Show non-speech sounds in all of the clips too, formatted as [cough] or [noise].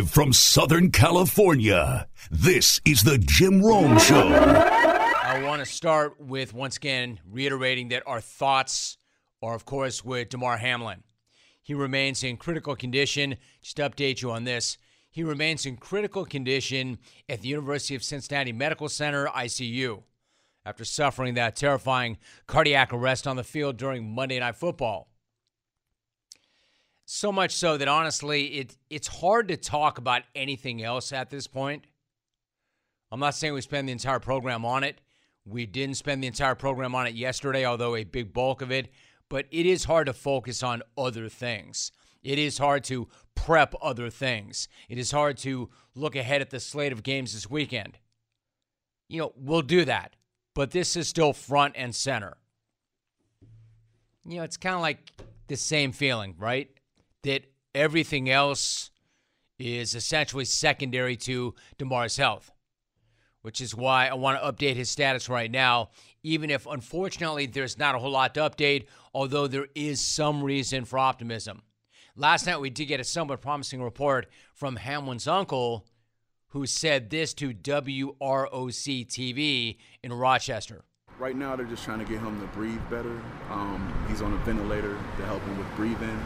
Live from Southern California, this is the Jim Rome Show. I want to start with once again reiterating that our thoughts are, of course, with Damar Hamlin. He remains in critical condition. Just to update you on this, he remains in critical condition at the University of Cincinnati Medical Center, ICU, after suffering that terrifying cardiac arrest on the field during Monday Night Football. So much so that honestly, it, it's hard to talk about anything else at this point. I'm not saying we spend the entire program on it. We didn't spend the entire program on it yesterday, although a big bulk of it, but it is hard to focus on other things. It is hard to prep other things. It is hard to look ahead at the slate of games this weekend. You know, we'll do that, but this is still front and center. You know, it's kind of like the same feeling, right? That everything else is essentially secondary to Damar's health, which is why I want to update his status right now, even if unfortunately there's not a whole lot to update, although there is some reason for optimism. Last night we did get a somewhat promising report from Hamlin's uncle, who said this to WROC TV in Rochester. Right now, they're just trying to get him to breathe better. Um, he's on a ventilator to help him with breathing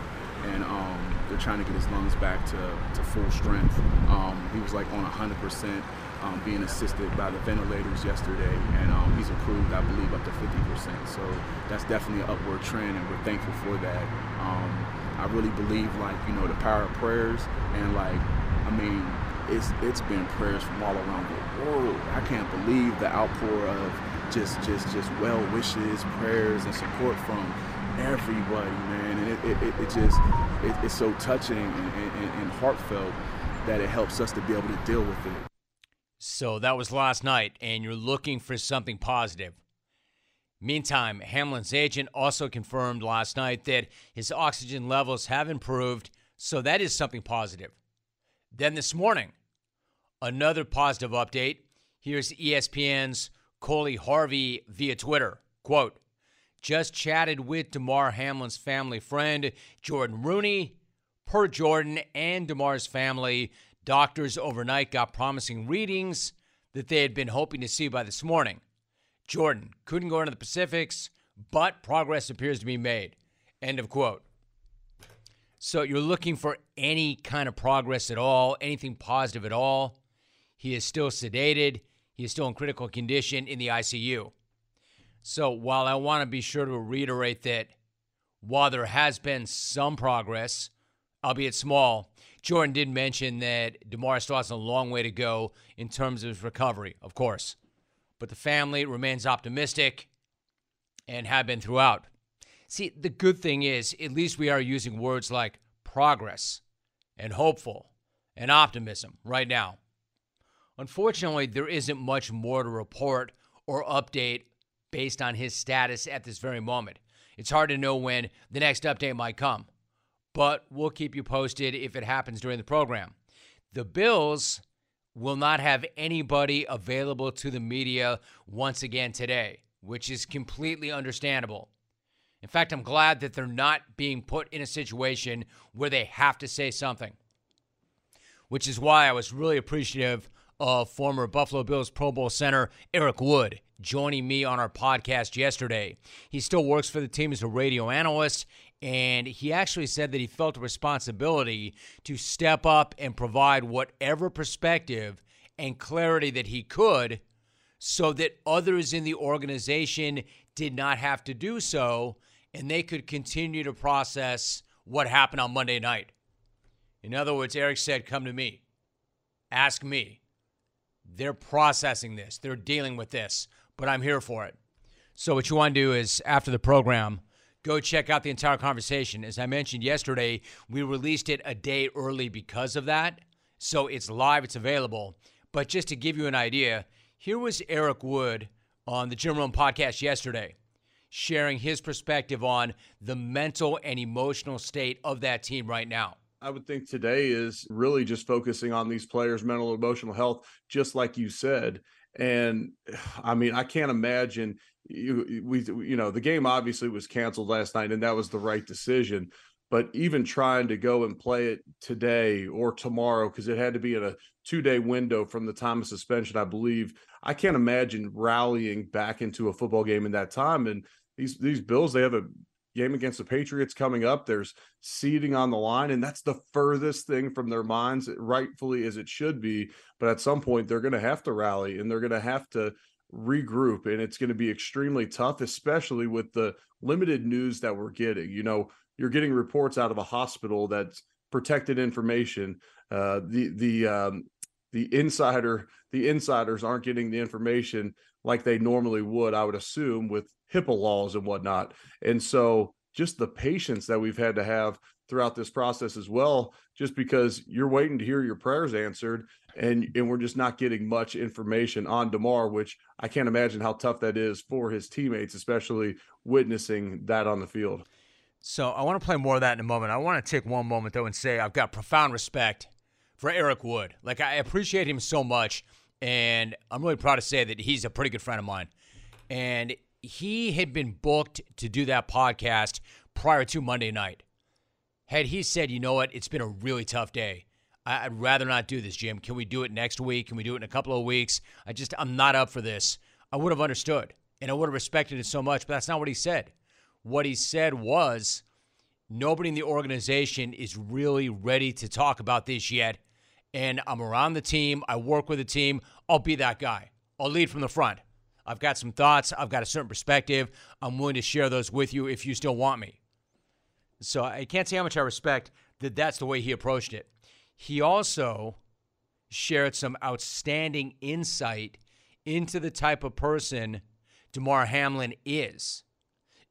and um, they're trying to get his lungs back to, to full strength. Um, he was like on 100%, um, being assisted by the ventilators yesterday, and um, he's improved, I believe, up to 50%. So that's definitely an upward trend, and we're thankful for that. Um, I really believe, like you know, the power of prayers, and like, I mean, it's it's been prayers from all around the world. I can't believe the outpour of just just just well wishes, prayers, and support from everybody, man. And it, it, it just, it, it's so touching and, and, and heartfelt that it helps us to be able to deal with it. So that was last night, and you're looking for something positive. Meantime, Hamlin's agent also confirmed last night that his oxygen levels have improved, so that is something positive. Then this morning, another positive update. Here's ESPN's Coley Harvey via Twitter. Quote, just chatted with Damar Hamlin's family friend, Jordan Rooney. Per Jordan and Damar's family, doctors overnight got promising readings that they had been hoping to see by this morning. Jordan couldn't go into the Pacifics, but progress appears to be made. End of quote. So you're looking for any kind of progress at all, anything positive at all. He is still sedated. He is still in critical condition in the ICU. So while I want to be sure to reiterate that while there has been some progress, albeit small, Jordan did mention that Damar still has a long way to go in terms of his recovery, of course. But the family remains optimistic and have been throughout. See, the good thing is, at least we are using words like progress and hopeful and optimism right now. Unfortunately, there isn't much more to report or update based on his status at this very moment. It's hard to know when the next update might come, but we'll keep you posted if it happens during the program. The Bills will not have anybody available to the media once again today, which is completely understandable. In fact, I'm glad that they're not being put in a situation where they have to say something, which is why I was really appreciative of former Buffalo Bills Pro Bowl center Eric Wood joining me on our podcast yesterday. He still works for the team as a radio analyst, and he actually said that he felt a responsibility to step up and provide whatever perspective and clarity that he could so that others in the organization did not have to do so and they could continue to process what happened on Monday night. In other words, Eric said, Come to me, ask me. They're processing this, they're dealing with this but I'm here for it. So, what you want to do is after the program, go check out the entire conversation. As I mentioned yesterday, we released it a day early because of that. So, it's live, it's available. But just to give you an idea, here was Eric Wood on the Jim Rome podcast yesterday, sharing his perspective on the mental and emotional state of that team right now. I would think today is really just focusing on these players' mental and emotional health, just like you said. And [sighs] I mean, I can't imagine you we you know the game obviously was canceled last night, and that was the right decision. but even trying to go and play it today or tomorrow because it had to be in a two day window from the time of suspension, I believe. I can't imagine rallying back into a football game in that time. And these these Bills, they have a game against the Patriots coming up. There's seeding on the line, and that's the furthest thing from their minds, rightfully as it should be. But at some point, they're going to have to rally and they're going to have to regroup, and it's going to be extremely tough, especially with the limited news that we're getting. You know, you're getting reports out of a hospital that's protected information. Uh, the the um, the insider the insiders aren't getting the information like they normally would, I would assume, with HIPAA laws and whatnot. And so just the patience that we've had to have throughout this process as well, just because you're waiting to hear your prayers answered and and we're just not getting much information on Damar, which I can't imagine how tough that is for his teammates, especially witnessing that on the field. So I want to play more of that in a moment. I want to take one moment though and say I've got profound respect for Eric Wood. Like I appreciate him so much, and I'm really proud to say that he's a pretty good friend of mine. And he had been booked to do that podcast prior to Monday night. Had he said, you know what, it's been a really tough day. I'd rather not do this, Jim. Can we do it next week? Can we do it in a couple of weeks? I just, I'm not up for this. I would have understood and I would have respected it so much, but that's not what he said. What he said was, nobody in the organization is really ready to talk about this yet. And I'm around the team. I work with the team. I'll be that guy. I'll lead from the front. I've got some thoughts. I've got a certain perspective. I'm willing to share those with you if you still want me. So I can't say how much I respect that that's the way he approached it. He also shared some outstanding insight into the type of person Damar Hamlin is,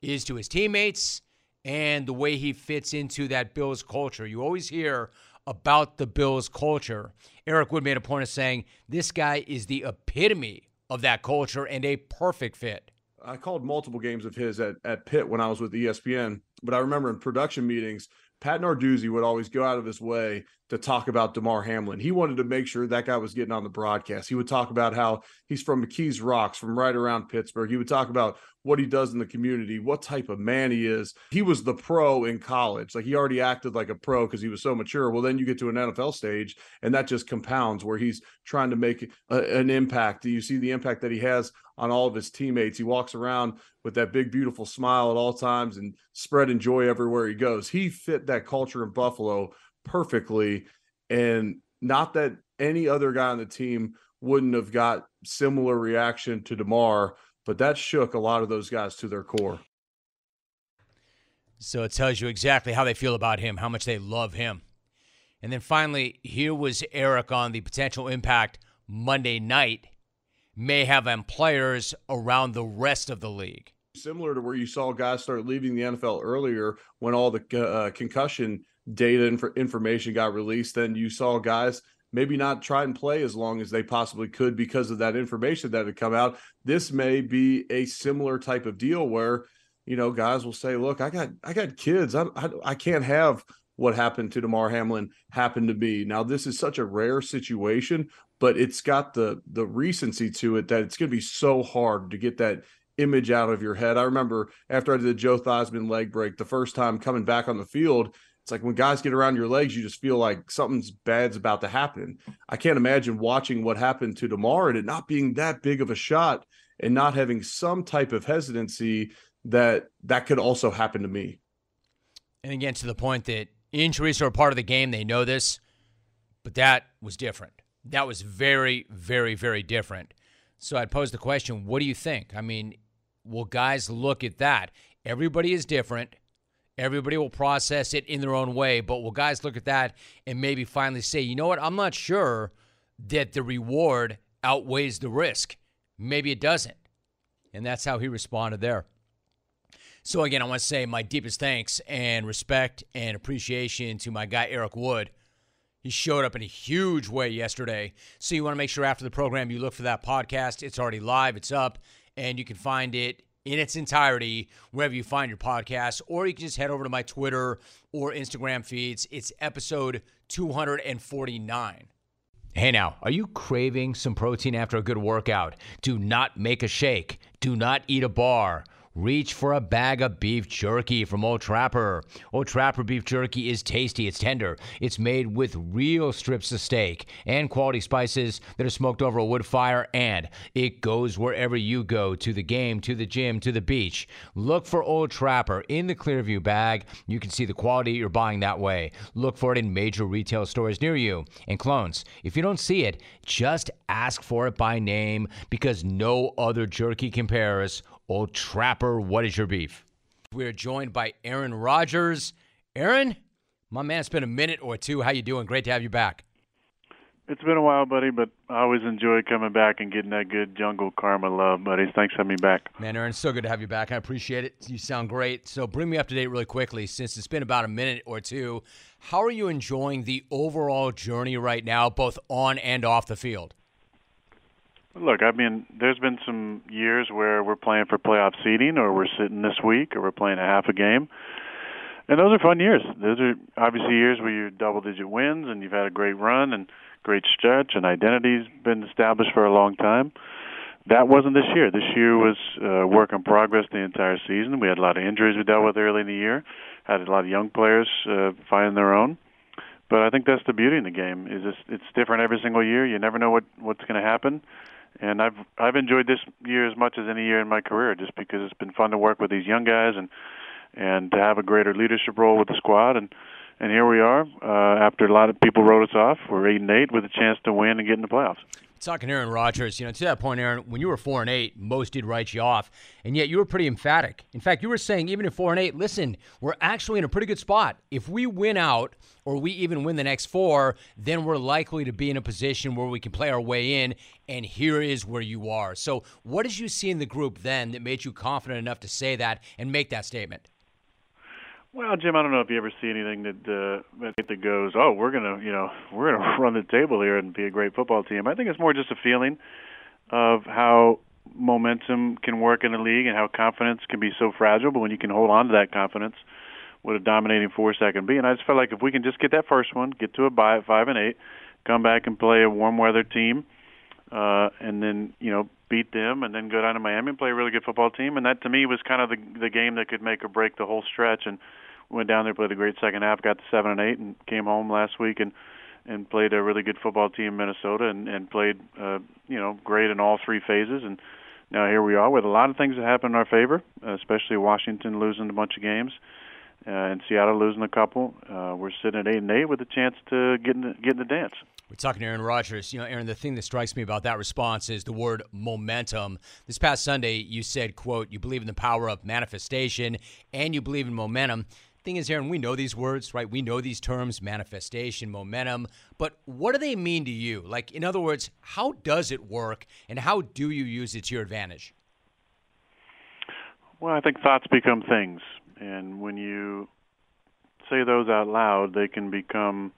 is to his teammates and the way he fits into that Bills culture. You always hear about the Bills culture. Eric Wood made a point of saying this guy is the epitome of that culture and a perfect fit. I called multiple games of his at, at Pitt when I was with ESPN, but I remember in production meetings, Pat Narduzzi would always go out of his way to talk about Damar Hamlin. He wanted to make sure that guy was getting on the broadcast. He would talk about how he's from McKees Rocks, from right around Pittsburgh. He would talk about what he does in the community, what type of man he is. He was the pro in college. Like he already acted like a pro because he was so mature. Well, then you get to an NFL stage and that just compounds where he's trying to make a, an impact. Do you see the impact that he has on all of his teammates. He walks around with that big, beautiful smile at all times and spreading joy everywhere he goes. He fit that culture in Buffalo perfectly. And not that any other guy on the team wouldn't have got similar reaction to Damar, but that shook a lot of those guys to their core. So it tells you exactly how they feel about him, how much they love him. And then finally, here was Eric on the potential impact Monday night may have on players around the rest of the league. Similar to where you saw guys start leaving the NFL earlier when all the uh, concussion data and for information got released, then you saw guys maybe not try and play as long as they possibly could because of that information that had come out. This may be a similar type of deal where, you know, guys will say, "Look, I got I got kids. I I, I can't have what happened to Damar Hamlin happened to be." Now, this is such a rare situation, but it's got the the recency to it that it's going to be so hard to get that image out of your head. I remember after I did the Joe Theismann leg break, the first time coming back on the field, it's like when guys get around your legs, you just feel like something's bad's about to happen. I can't imagine watching what happened to Damar and it not being that big of a shot and not having some type of hesitancy that that could also happen to me. And again, to the point that injuries are a part of the game, they know this, but that was different. That was very, very, very different. So I'd pose the question what do you think? I mean, will guys look at that? Everybody is different. Everybody will process it in their own way, but will guys look at that and maybe finally say, you know what, I'm not sure that the reward outweighs the risk. Maybe it doesn't. And that's how he responded there. So, again, I want to say my deepest thanks and respect and appreciation to my guy, Eric Wood. He showed up in a huge way yesterday. So, you want to make sure after the program you look for that podcast. It's already live, it's up, and you can find it in its entirety wherever you find your podcast, or you can just head over to my Twitter or Instagram feeds. It's episode 249. Hey now, are you craving some protein after a good workout? Do not make a shake. Do not eat a bar. Reach for a bag of beef jerky from Old Trapper. Old Trapper beef jerky is tasty, it's tender, it's made with real strips of steak and quality spices that are smoked over a wood fire, and it goes wherever you go to the game, to the gym, to the beach. Look for Old Trapper in the Clearview bag. You can see the quality you're buying that way. Look for it in major retail stores near you. And clones, if you don't see it, just ask for it by name because no other jerky compares. Old Trapper, what is your beef? We are joined by Aaron Rodgers. Aaron, my man, it's been a minute or two. How you doing? Great to have you back. It's been a while, buddy, but I always enjoy coming back and getting that good jungle karma love, buddy. Thanks for having me back. Man, Aaron, so good to have you back. I appreciate it. You sound great. So bring me up to date really quickly since it's been about a minute or two. How are you enjoying the overall journey right now, both on and off the field? Look, I mean, there's been some years where we're playing for playoff seeding, or we're sitting this week, or we're playing a half a game. And those are fun years. Those are obviously years where you're double digit wins and you've had a great run and great stretch, and identity's been established for a long time. That wasn't this year. This year was uh, work in progress the entire season. We had a lot of injuries we dealt with early in the year. Had a lot of young players uh, finding their own. But I think that's the beauty in the game. Is it's, it's different every single year. You never know what what's going to happen. And I've I've enjoyed this year as much as any year in my career, just because it's been fun to work with these young guys and and to have a greater leadership role with the squad and and here we are. Uh, after a lot of people wrote us off, we're eight and eight with a chance to win and get in the playoffs. Talking Aaron Rodgers, you know, to that point, Aaron, when you were four and eight, most did write you off, and yet you were pretty emphatic. In fact, you were saying even at four and eight, listen, we're actually in a pretty good spot. If we win out, or we even win the next four, then we're likely to be in a position where we can play our way in. And here is where you are. So, what did you see in the group then that made you confident enough to say that and make that statement? Well, Jim, I don't know if you ever see anything that uh, that goes, "Oh, we're gonna, you know, [laughs] we're gonna run the table here and be a great football team." I think it's more just a feeling of how momentum can work in the league and how confidence can be so fragile. But when you can hold on to that confidence what a dominating force that can be, and I just felt like if we can just get that first one, get to a bye at five and eight, come back and play a warm weather team, uh, and then you know beat them, and then go down to Miami and play a really good football team, and that to me was kind of the the game that could make or break the whole stretch and went down there, played a great second half, got to seven and eight, and came home last week and and played a really good football team in Minnesota and and played uh, you know great in all three phases and now here we are with a lot of things that happen in our favor, especially Washington losing a bunch of games. Uh, and Seattle losing a couple, uh, we're sitting at eight and eight with a chance to get in the, get in the dance. We're talking to Aaron Rodgers. You know, Aaron, the thing that strikes me about that response is the word momentum. This past Sunday, you said, "quote You believe in the power of manifestation, and you believe in momentum." Thing is, Aaron, we know these words, right? We know these terms, manifestation, momentum, but what do they mean to you? Like, in other words, how does it work and how do you use it to your advantage? Well, I think thoughts become things. And when you say those out loud, they can become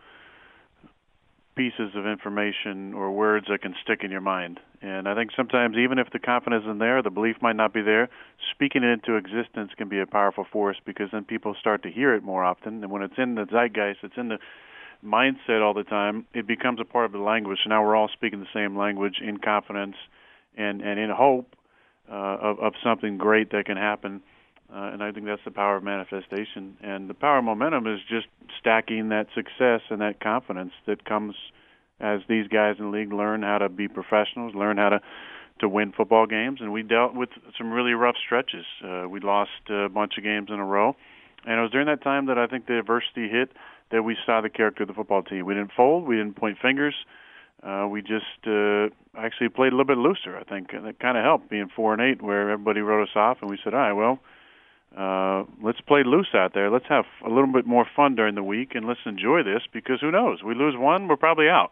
pieces of information or words that can stick in your mind. And I think sometimes, even if the confidence isn't there, the belief might not be there, speaking it into existence can be a powerful force because then people start to hear it more often. And when it's in the zeitgeist, it's in the mindset all the time, it becomes a part of the language. So now we're all speaking the same language in confidence and, and in hope uh, of, of something great that can happen. Uh, and I think that's the power of manifestation. And the power of momentum is just stacking that success and that confidence that comes as these guys in the league learn how to be professionals, learn how to to win football games. And we dealt with some really rough stretches. Uh, we lost a bunch of games in a row, and it was during that time that I think the adversity hit that we saw the character of the football team. We didn't fold, we didn't point fingers. Uh, we just uh, actually played a little bit looser. I think and that kind of helped being four and eight, where everybody wrote us off, and we said, "All right, well." Uh, let's play loose out there. Let's have a little bit more fun during the week, and let's enjoy this because who knows? We lose one, we're probably out.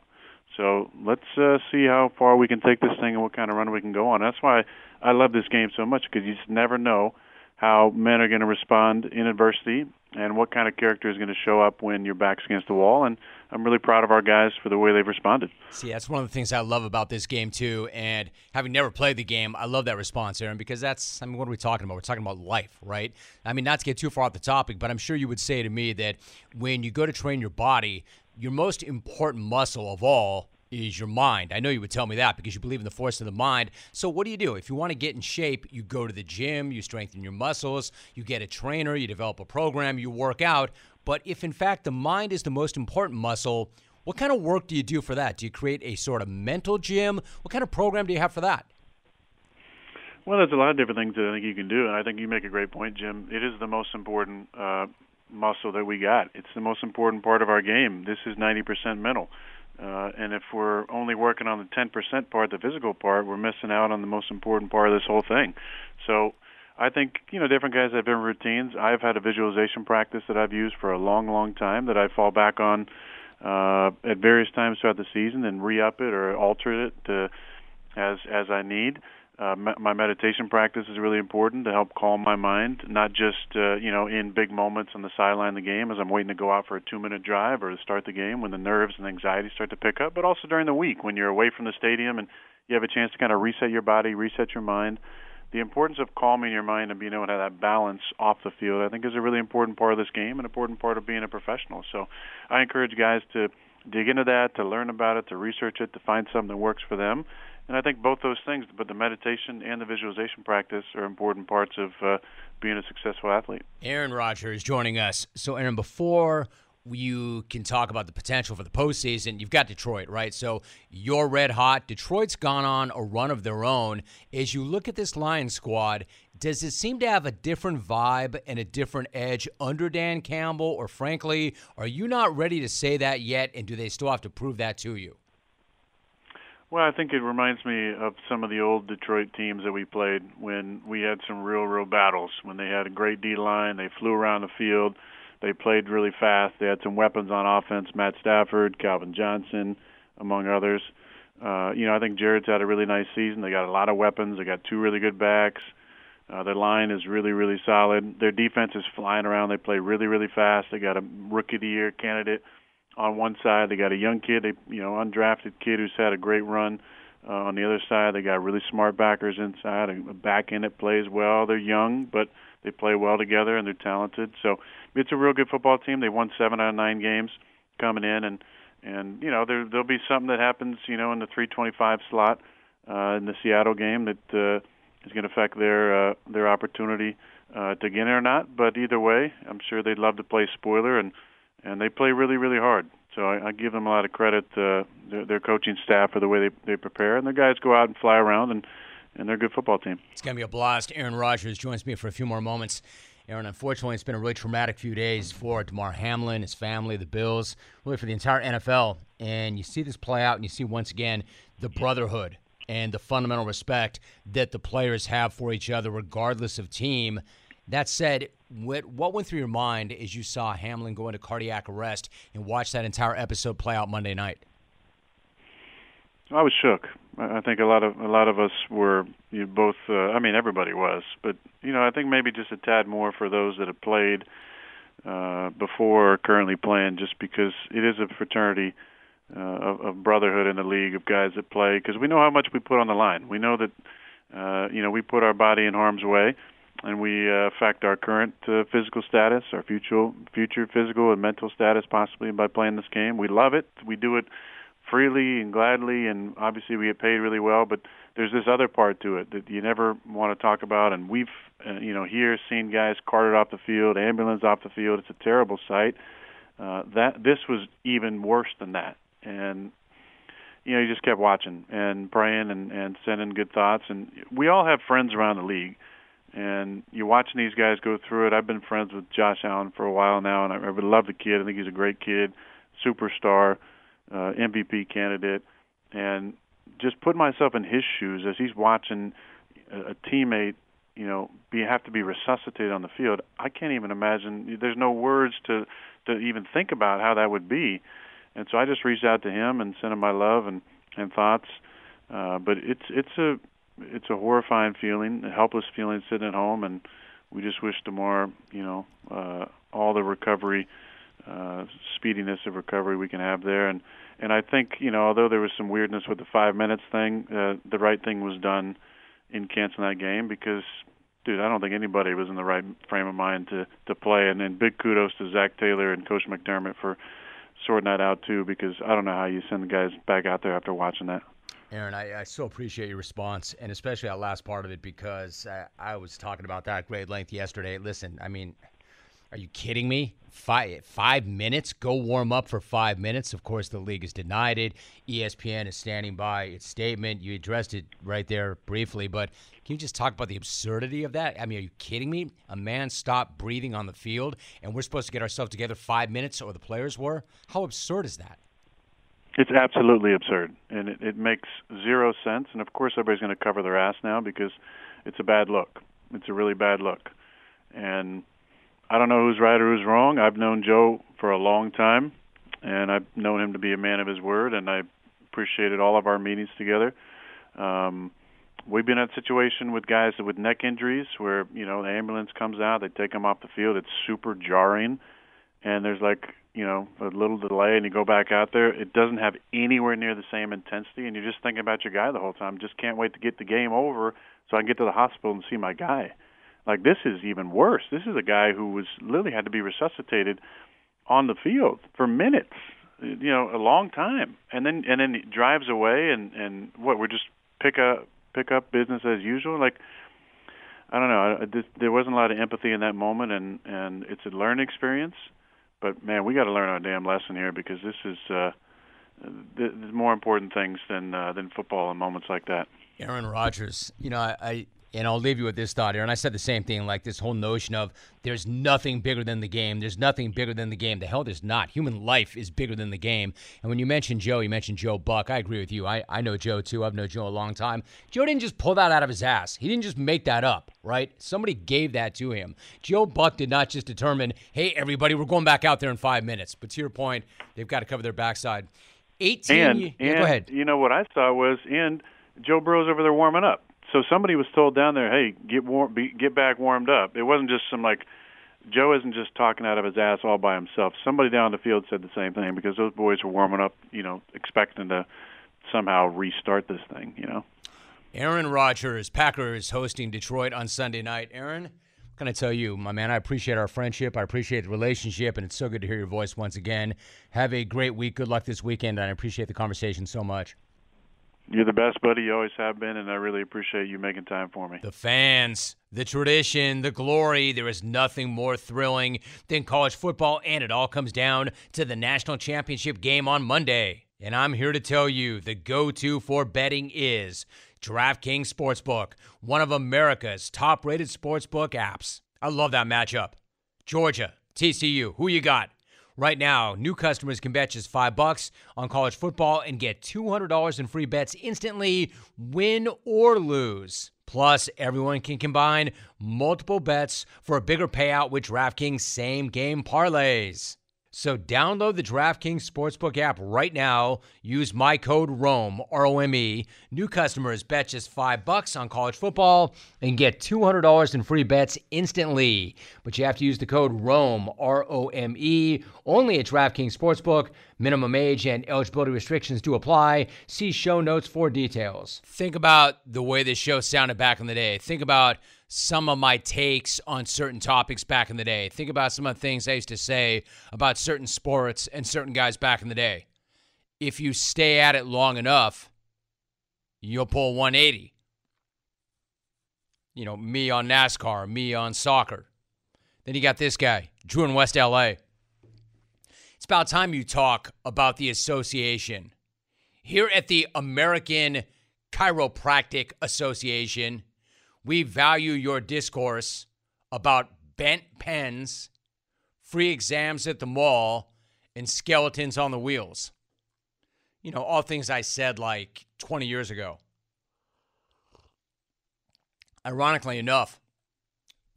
So let's uh, see how far we can take this thing and what kind of run we can go on. That's why I love this game so much because you just never know how men are going to respond in adversity and what kind of character is going to show up when your back's against the wall. And I'm really proud of our guys for the way they've responded. See, that's one of the things I love about this game too. And having never played the game, I love that response, Aaron, because that's I mean, what are we talking about? We're talking about life, right? I mean, not to get too far off the topic, but I'm sure you would say to me that when you go to train your body, your most important muscle of all is your mind. I know you would tell me that because you believe in the force of the mind. So, what do you do? If you want to get in shape, you go to the gym, you strengthen your muscles, you get a trainer, you develop a program, you work out. But if in fact the mind is the most important muscle, what kind of work do you do for that? Do you create a sort of mental gym? What kind of program do you have for that? Well, there's a lot of different things that I think you can do, and I think you make a great point, Jim. It is the most important uh, muscle that we got. It's the most important part of our game. This is 90% mental. Uh, and if we're only working on the 10% part, the physical part, we're missing out on the most important part of this whole thing. So I think, you know, different guys have different routines. I've had a visualization practice that I've used for a long, long time that I fall back on uh, at various times throughout the season and re-up it or alter it to, as as I need. Uh, my meditation practice is really important to help calm my mind, not just uh, you know in big moments on the sideline of the game as I'm waiting to go out for a two-minute drive or to start the game when the nerves and anxiety start to pick up, but also during the week when you're away from the stadium and you have a chance to kind of reset your body, reset your mind. The importance of calming your mind and being able to have that balance off the field, I think, is a really important part of this game, and an important part of being a professional. So, I encourage guys to dig into that, to learn about it, to research it, to find something that works for them and I think both those things, but the meditation and the visualization practice, are important parts of uh, being a successful athlete. Aaron Rodgers joining us. So, Aaron, before you can talk about the potential for the postseason. You've got Detroit, right? So you're red hot. Detroit's gone on a run of their own. As you look at this Lions squad, does it seem to have a different vibe and a different edge under Dan Campbell? Or frankly, are you not ready to say that yet? And do they still have to prove that to you? Well, I think it reminds me of some of the old Detroit teams that we played when we had some real, real battles. When they had a great D line, they flew around the field, they played really fast, they had some weapons on offense. Matt Stafford, Calvin Johnson, among others. Uh, you know, I think Jared's had a really nice season. They got a lot of weapons. They got two really good backs. Uh, their line is really, really solid. Their defense is flying around. They play really, really fast. They got a rookie of the year candidate on one side they got a young kid, they you know undrafted kid who's had a great run. Uh, on the other side, they got really smart backers inside, a back end that plays well. They're young, but they play well together and they're talented. So it's a real good football team. They won seven out of nine games coming in, and and you know there there'll be something that happens you know in the 325 slot uh, in the Seattle game that uh, is going to affect their uh, their opportunity uh, to get in or not. But either way, I'm sure they'd love to play spoiler and and they play really, really hard. So I, I give them a lot of credit, uh, their, their coaching staff for the way they, they prepare, and the guys go out and fly around, and, and they're a good football team. It's going to be a blast. Aaron Rodgers joins me for a few more moments. Aaron, unfortunately, it's been a really traumatic few days for Damar Hamlin, his family, the Bills, really for the entire NFL. And you see this play out, and you see once again the brotherhood and the fundamental respect that the players have for each other, regardless of team. That said, what, what went through your mind as you saw Hamlin go into cardiac arrest and watch that entire episode play out Monday night? I was shook. I think a lot of a lot of us were you both. Uh, I mean, everybody was, but you know, I think maybe just a tad more for those that have played uh, before, currently playing, just because it is a fraternity uh, of, of brotherhood in the league of guys that play. Because we know how much we put on the line. We know that uh, you know we put our body in harm's way and we uh, affect our current uh, physical status, our future future physical and mental status, possibly by playing this game. We love it. We do it freely and gladly, and obviously we get paid really well. But there's this other part to it that you never want to talk about, and we've uh, you know here seen guys carted off the field, ambulance off the field. It's a terrible sight. Uh, that this was even worse than that, and you know you just kept watching and praying and and sending good thoughts. And we all have friends around the league and you're watching these guys go through it. I've been friends with Josh Allen for a while now, and I, I love the kid. I think he's a great kid, superstar, uh, MVP candidate, and just put myself in his shoes as he's watching a, a teammate, you know, be have to be resuscitated on the field. I can't even imagine. There's no words to to even think about how that would be. And so I just reached out to him and sent him my love and and thoughts. Uh, but it's it's a it's a horrifying feeling, a helpless feeling sitting at home, and we just wish Damar, you know, uh, all the recovery, uh, speediness of recovery we can have there. And and I think you know, although there was some weirdness with the five minutes thing, uh, the right thing was done in canceling that game because, dude, I don't think anybody was in the right frame of mind to to play. And then big kudos to Zac Taylor and Coach McDermott for sorting that out too, because I don't know how you send the guys back out there after watching that. Aaron, I, I so appreciate your response, and especially that last part of it because I, I was talking about that great length yesterday. Listen, I mean, are you kidding me? Five five minutes? Go warm up for five minutes. Of course, the league has denied it. ESPN is standing by its statement. You addressed it right there briefly, but can you just talk about the absurdity of that? I mean, are you kidding me? A man stopped breathing on the field, and we're supposed to get ourselves together five minutes, or the players were? How absurd is that? It's absolutely absurd, and it, it makes zero sense. And of course, everybody's going to cover their ass now because it's a bad look. It's a really bad look, and I don't know who's right or who's wrong. I've known Joe for a long time, and I've known him to be a man of his word, and I appreciated all of our meetings together. Um, we've been in a situation with guys with neck injuries where you know the ambulance comes out, they take them off the field. It's super jarring, and there's like you know a little delay, and you go back out there. It doesn't have anywhere near the same intensity, and you're just thinking about your guy the whole time. Just can't wait to get the game over so I can get to the hospital and see my guy. Like this is even worse. This is a guy who was literally had to be resuscitated on the field for minutes, you know, a long time, and then and then he drives away, and and what we're just pick up pick up business as usual. Like I don't know, I, this, there wasn't a lot of empathy in that moment, and and it's a learning experience. But man, we got to learn our damn lesson here because this is uh, there's more important things than uh, than football in moments like that. Aaron Rodgers, you know, I, I and I'll leave you with this thought here. And I said the same thing, like this whole notion of there's nothing bigger than the game. There's nothing bigger than the game. The hell there's not. Human life is bigger than the game. And when you mentioned Joe, you mentioned Joe Buck. I agree with you. I, I know Joe too. I've known Joe a long time. Joe didn't just pull that out of his ass. He didn't just make that up, right? Somebody gave that to him. Joe Buck did not just determine, hey, everybody, we're going back out there in five minutes. But to your point, they've got to cover their backside. 18 and, and go ahead. You know what I saw was, and Joe Burrow's over there warming up so somebody was told down there, "Hey, get warm, be, get back warmed up." It wasn't just some like Joe isn't just talking out of his ass all by himself. Somebody down the field said the same thing because those boys were warming up, you know, expecting to somehow restart this thing, you know. Aaron Rodgers, Packers hosting Detroit on Sunday night. Aaron, what can I tell you, my man? I appreciate our friendship. I appreciate the relationship, and it's so good to hear your voice once again. Have a great week. Good luck this weekend, and I appreciate the conversation so much. You're the best buddy you always have been, and I really appreciate you making time for me. The fans, the tradition, the glory. There is nothing more thrilling than college football, and it all comes down to the national championship game on Monday. And I'm here to tell you the go to for betting is DraftKings Sportsbook, one of America's top rated sportsbook apps. I love that matchup. Georgia, TCU, who you got? Right now, new customers can bet just five bucks on college football and get $200 in free bets instantly, win or lose. Plus, everyone can combine multiple bets for a bigger payout with DraftKings same game parlays. So download the DraftKings Sportsbook app right now. Use my code ROME, R O M E. New customers bet just 5 bucks on college football and get $200 in free bets instantly. But you have to use the code ROME, R O M E, only at DraftKings Sportsbook. Minimum age and eligibility restrictions do apply. See show notes for details. Think about the way this show sounded back in the day. Think about some of my takes on certain topics back in the day. Think about some of the things I used to say about certain sports and certain guys back in the day. If you stay at it long enough, you'll pull 180. You know, me on NASCAR, me on soccer. Then you got this guy, Drew in West LA. About time you talk about the association. Here at the American Chiropractic Association, we value your discourse about bent pens, free exams at the mall, and skeletons on the wheels. You know, all things I said like 20 years ago. Ironically enough,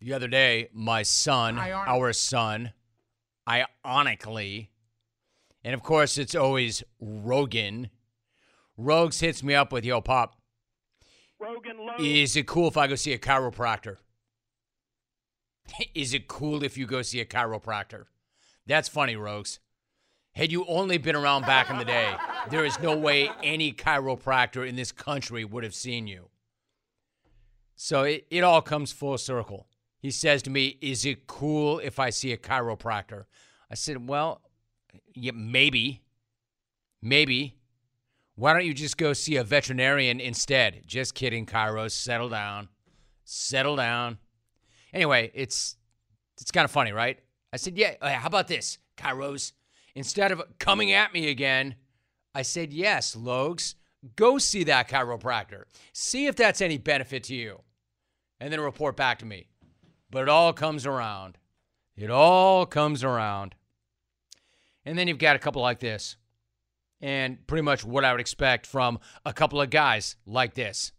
the other day, my son, our son, ironically, and of course, it's always Rogan. Rogues hits me up with, yo, Pop, Rogan is it cool if I go see a chiropractor? [laughs] Is it cool if you go see a chiropractor? That's funny, Rogues. Had you only been around back in the day, [laughs] there is no way any chiropractor in this country would have seen you. So it, it all comes full circle. He says to me, Is it cool if I see a chiropractor? I said, Well, yeah, maybe, maybe. Why don't you just go see a veterinarian instead? Just kidding, Kairos. Settle down. Settle down. Anyway, it's it's kind of funny, right? I said, yeah, uh, how about this, Kairos? Instead of coming at me again, I said, yes, Logs, go see that chiropractor. See if that's any benefit to you. And then report back to me. But it all comes around. It all comes around. And then you've got a couple like this. And pretty much what I would expect from a couple of guys like this.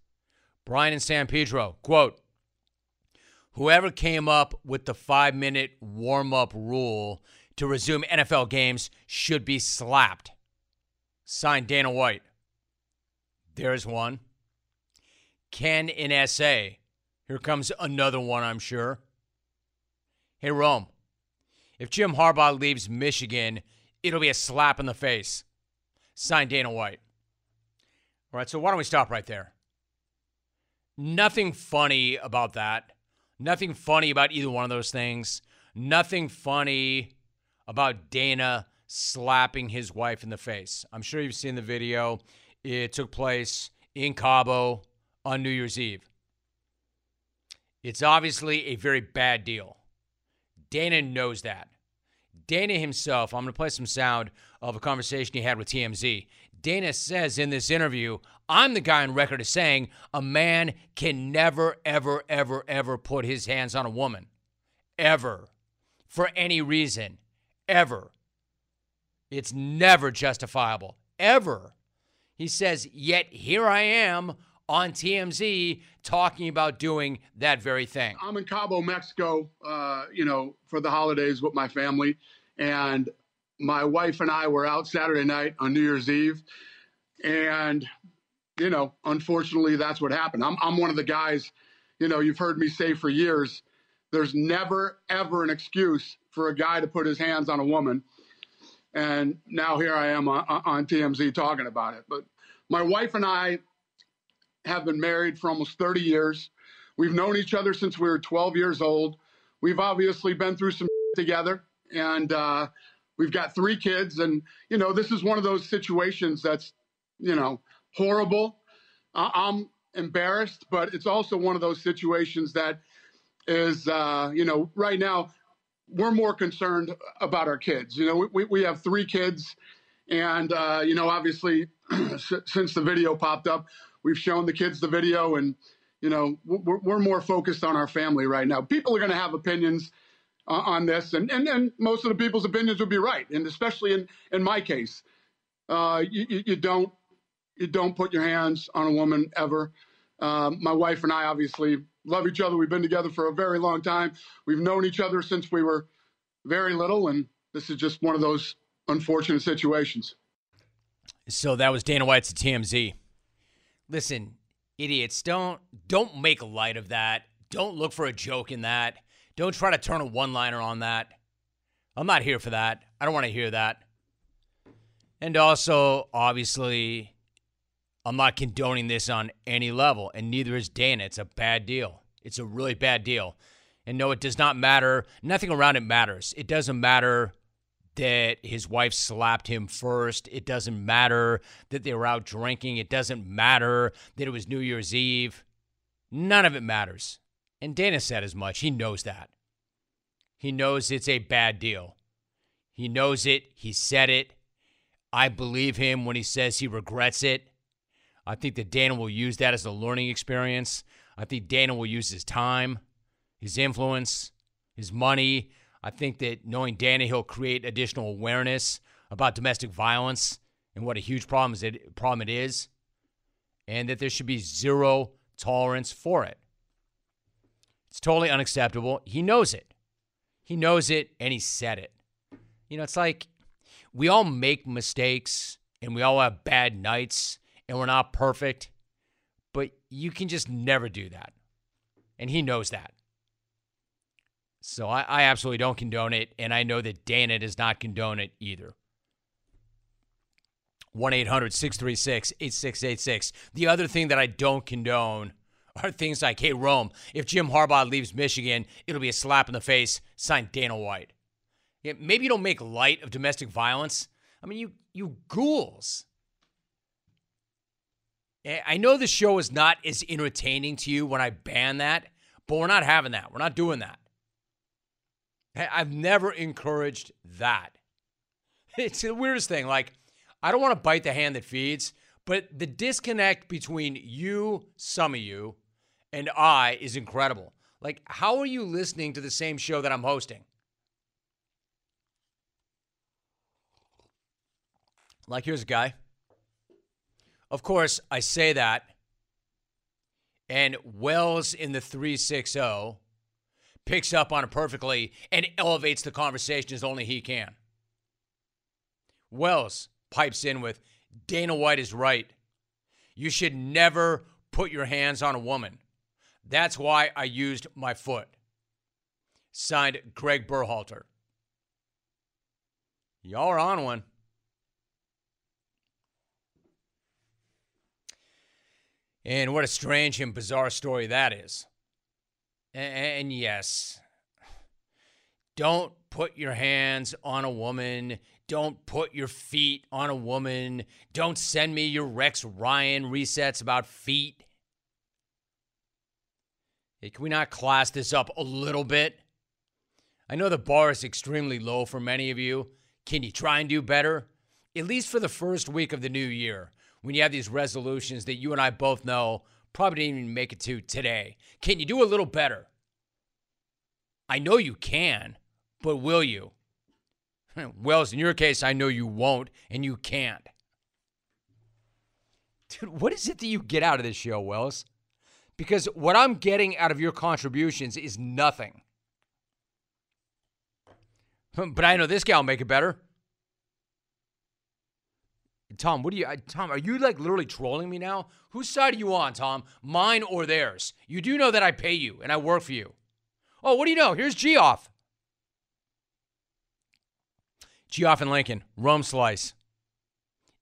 Brian and San Pedro, quote, Whoever came up with the five minute warm up rule to resume NFL games should be slapped. Signed Dana White. There's one. Ken in SA. Here comes another one, I'm sure. Hey, Rome. If Jim Harbaugh leaves Michigan, it'll be a slap in the face. Signed Dana White. All right, so why don't we stop right there? Nothing funny about that. Nothing funny about either one of those things. Nothing funny about Dana slapping his wife in the face. I'm sure you've seen the video. It took place in Cabo on New Year's Eve. It's obviously a very bad deal. Dana knows that. Dana himself, I'm going to play some sound of a conversation he had with TMZ. Dana says in this interview, I'm the guy on record as saying a man can never, ever, ever, ever put his hands on a woman. Ever. For any reason. Ever. It's never justifiable. Ever. He says, yet here I am on TMZ talking about doing that very thing. I'm in Cabo, Mexico, uh, you know, for the holidays with my family. And my wife and I were out Saturday night on New Year's Eve. And you know, unfortunately, that's what happened. I'm, I'm one of the guys, you know, you've heard me say for years, there's never, ever an excuse for a guy to put his hands on a woman. And now here I am on, on TMZ talking about it. But my wife and I have been married for almost 30 years. We've known each other since we were 12 years old. We've obviously been through some [laughs] together, and uh, we've got three kids. And you know, this is one of those situations that's, you know, horrible. I'm embarrassed, but it's also one of those situations that is, uh, you know, right now we're more concerned about our kids. You know, we, we have three kids, and, uh, you know, obviously, [clears throat] since the video popped up, we've shown the kids the video, and, you know, we're, we're more focused on our family right now. People are going to have opinions uh, on this, and, and, and most of the people's opinions would be right, and especially in, in my case. Uh, you, you don't you don't put your hands on a woman ever. Um, my wife and I obviously love each other. We've been together for a very long time. We've known each other since we were very little, and this is just one of those unfortunate situations. So that was Dana White's at TMZ. Listen, idiots, don't don't make light of that. Don't look for a joke in that. Don't try to turn a one-liner on that. I'm not here for that. I don't want to hear that. And also, obviously, I'm not condoning this on any level, and neither is Dana. It's a bad deal. It's a really bad deal. And no, it does not matter. Nothing around it matters. It doesn't matter that his wife slapped him first. It doesn't matter that they were out drinking. It doesn't matter that it was New Year's Eve. None of it matters. And Dana said as much. He knows that. He knows it's a bad deal. He knows it. He said it. I believe him when he says he regrets it. I think that Dana will use that as a learning experience. I think Dana will use his time, his influence, his money. I think that knowing Dana, he'll create additional awareness about domestic violence and what a huge problem it, problem it is, and that there should be zero tolerance for it. It's totally unacceptable. He knows it. He knows it, and he said it. You know, it's like we all make mistakes and we all have bad nights and we're not perfect, but you can just never do that. And he knows that. So I, I absolutely don't condone it. And I know that Dana does not condone it either. 1 800 636 8686. The other thing that I don't condone are things like, hey, Rome, if Jim Harbaugh leaves Michigan, it'll be a slap in the face, signed Dana White. Yeah, maybe you don't make light of domestic violence. I mean, you you ghouls. Eh, I know the show is not as entertaining to you when I ban that, but we're not having that. We're not doing that. Eh, I've never encouraged that. [laughs] It's the weirdest thing. Like, I don't want to bite the hand that feeds, but the disconnect between you, some of you, and I is incredible. Like, how are you listening to the same show that I'm hosting? Like, here's a guy. Of course, I say that, and Wells in the 360 picks up on it perfectly and elevates the conversation as only he can. Wells pipes in with Dana White is right. You should never put your hands on a woman. That's why I used my foot. Signed Gregg Berhalter. Y'all are on one. And what a strange and bizarre story that is. And yes, don't put your hands on a woman. Don't put your feet on a woman. Don't send me your Rex Ryan resets about feet. Hey, can we not class this up a little bit? I know the bar is extremely low for many of you. Can you try and do better? At least for the first week of the new year, when you have these resolutions that you and I both know probably didn't even make it to today. Can you do a little better? I know you can, but will you? [laughs] Wells, in your case, I know you won't and you can't. Dude, what is it that you get out of this show, Wells? Because what I'm getting out of your contributions is nothing. Hmm, but I know this guy will make it better. Tom, what do you, Tom, are you like literally trolling me now? Whose side are you on, Tom? Mine or theirs? You do know that I pay you and I work for you. Oh, what do you know? Here's Geoff. Geoff and Lincoln, Rome Slice.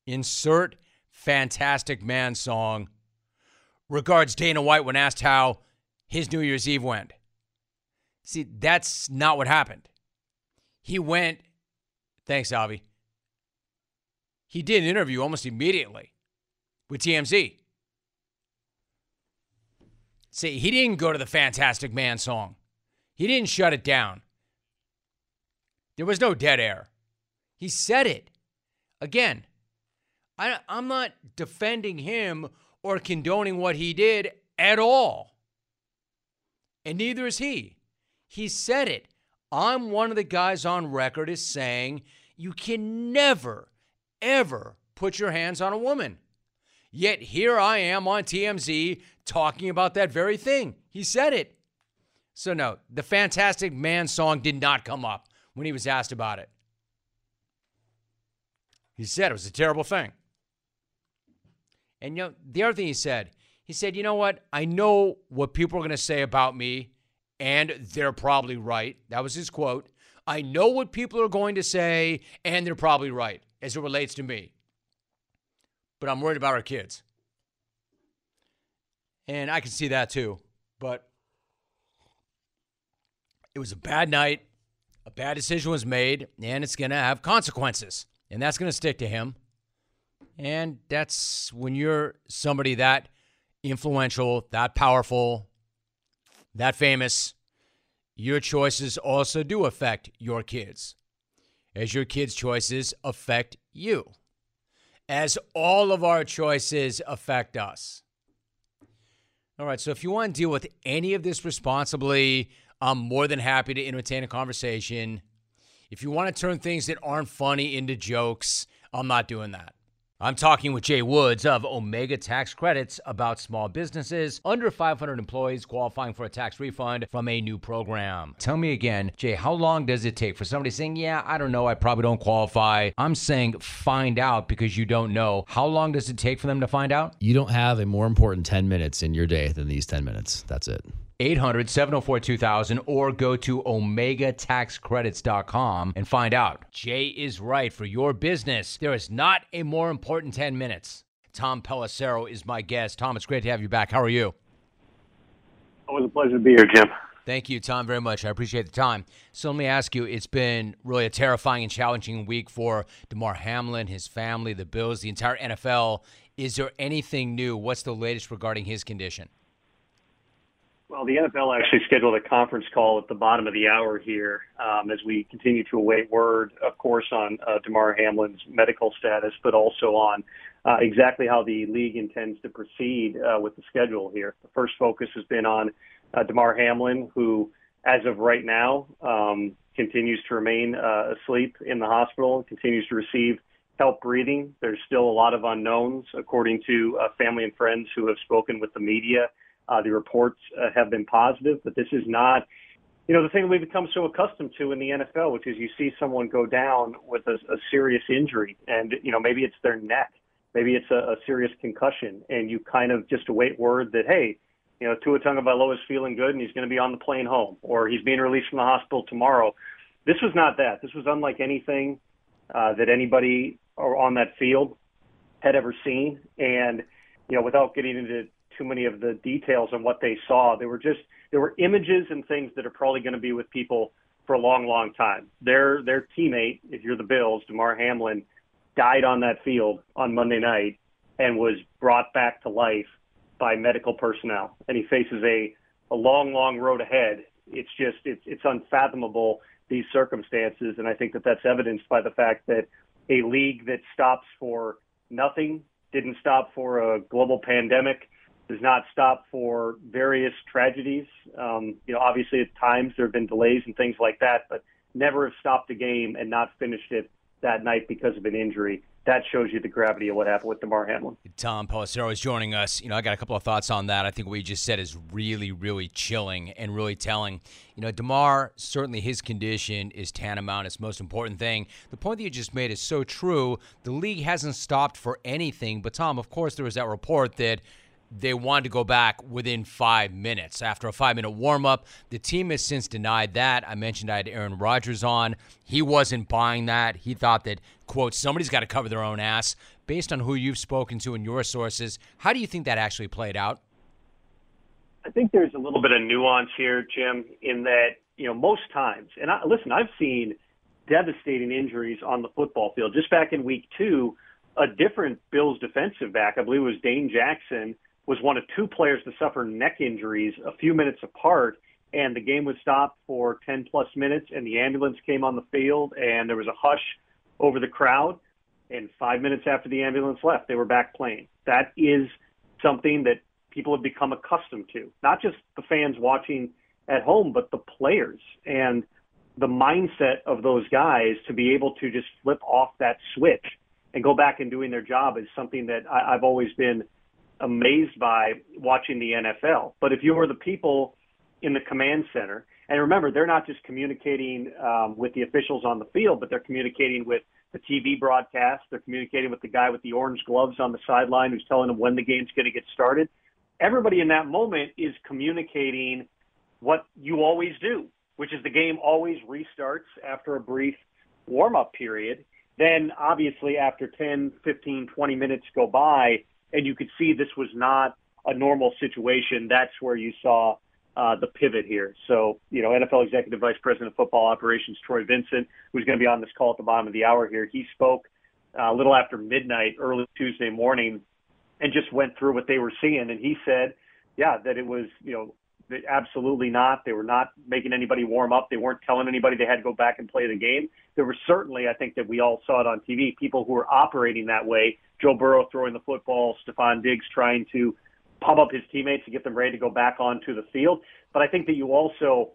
Insert Fantastic Man song. Regards Dana White when asked how his New Year's Eve went. See, that's not what happened. He went, thanks, Avi. He did an interview almost immediately with TMZ. See, he didn't go to the Fantastic Man song. He didn't shut it down. There was no dead air. He said it. Again, I, I'm not defending him or condoning what he did at all. And neither is he. He said it. I'm one of the guys on record as saying you can never, ever put your hands on a woman. Yet here I am on TMZ talking about that very thing. He said it. So, no, the Fantastic Man song did not come up when he was asked about it. He said it was a terrible thing. And you know, the other thing he said, he said, you know what? I know what people are going to say about me, and they're probably right. That was his quote. I know what people are going to say, and they're probably right as it relates to me. But I'm worried about our kids. And I can see that too. But it was a bad night. A bad decision was made, and it's going to have consequences and that's going to stick to him. And that's when you're somebody that influential, that powerful, that famous, your choices also do affect your kids, as your kids' choices affect you, as all of our choices affect us. All right, so if you want to deal with any of this responsibly, I'm more than happy to entertain a conversation. If you want to turn things that aren't funny into jokes, I'm not doing that. I'm talking with Jay Woods of Omega Tax Credits about small businesses under 500 employees qualifying for a tax refund from a new program. Tell me again, Jay, how long does it take for somebody saying, Yeah, I don't know, I probably don't qualify? I'm saying find out because you don't know. How long does it take for them to find out? You don't have a more important 10 minutes in your day than these 10 minutes. That's it. 800 704 2000 or go to omegataxcredits.com and find out. Jay is right for your business. There is not a more important 10 minutes. Tom Pelissero is my guest. Tom, it's great to have you back. How are you? Always a pleasure to be here, Jim. Thank you, Tom, very much. I appreciate the time. So let me ask you it's been really a terrifying and challenging week for Damar Hamlin, his family, the Bills, the entire NFL. Is there anything new? What's the latest regarding his condition? Well, the NFL actually scheduled a conference call at the bottom of the hour here um, as we continue to await word, of course, on uh, Damar Hamlin's medical status, but also on uh, exactly how the league intends to proceed uh, with the schedule here. The first focus has been on uh, Damar Hamlin, who, as of right now, um, continues to remain uh, asleep in the hospital, and continues to receive help breathing. There's still a lot of unknowns, according to uh, family and friends who have spoken with the media. Uh, the reports uh, have been positive, but this is not, you know, the thing we've become so accustomed to in the NFL, which is you see someone go down with a, a serious injury, and you know maybe it's their neck, maybe it's a, a serious concussion, and you kind of just await word that hey, you know, Tua Tagovailoa is feeling good and he's going to be on the plane home, or he's being released from the hospital tomorrow. This was not that. This was unlike anything uh, that anybody on that field had ever seen. And you know, without getting into too many of the details on what they saw, there were just there were images and things that are probably going to be with people for a long, long time. Their their teammate, if you're the Bills, Damar Hamlin, died on that field on Monday night and was brought back to life by medical personnel, and he faces a a long, long road ahead. It's just it's it's unfathomable these circumstances, and I think that that's evidenced by the fact that a league that stops for nothing, didn't stop for a global pandemic, does not stop for various tragedies. Um, you know, obviously at times there have been delays and things like that, but never have stopped a game and not finished it that night because of an injury that shows you the gravity of what happened with Damar Hamlin. Tom Pelissero is joining us. You know, I got a couple of thoughts on that. I think what you just said is really, really chilling and really telling. You know, Damar, certainly his condition is tantamount. It's most important thing. The point that you just made is so true. The league hasn't stopped for anything. But, Tom, of course, there was that report that – they wanted to go back within five minutes after a five minute warm up. The team has since denied that. I mentioned I had Aaron Rodgers on. He wasn't buying that. He thought that, quote, somebody's got to cover their own ass. Based on who you've spoken to and your sources, how do you think that actually played out? I think there's a little bit of nuance here, Jim, in that, you know, most times, and I, listen, I've seen devastating injuries on the football field. Just back in week two, a different Bills defensive back, I believe it was Dane Jackson, was one of two players to suffer neck injuries a few minutes apart. And the game was stopped for 10 plus minutes, and the ambulance came on the field, and there was a hush over the crowd. And five minutes after the ambulance left, they were back playing. That is something that people have become accustomed to, not just the fans watching at home, but the players. And the mindset of those guys to be able to just flip off that switch and go back and doing their job is something that I, I've always been amazed by watching the NFL. But if you are the people in the command center, and remember, they're not just communicating um, with the officials on the field, but they're communicating with the TV broadcast. They're communicating with the guy with the orange gloves on the sideline who's telling them when the game's going to get started. Everybody in that moment is communicating what you always do, which is the game always restarts after a brief warm up period. Then, obviously, after 10, 15, 20 minutes go by, and you could see this was not a normal situation. That's where you saw uh, the pivot here. So, you know, NFL Executive Vice President of Football Operations Troy Vincent, who's going to be on this call at the bottom of the hour here, he spoke uh, a little after midnight, early Tuesday morning, and just went through what they were seeing. And he said, yeah, that it was, you know, absolutely not. They were not making anybody warm up. They weren't telling anybody they had to go back and play the game. There were certainly, I think that we all saw it on TV, people who were operating that way. Joe Burrow throwing the football, Stefon Diggs trying to pump up his teammates to get them ready to go back onto the field. But I think that you also,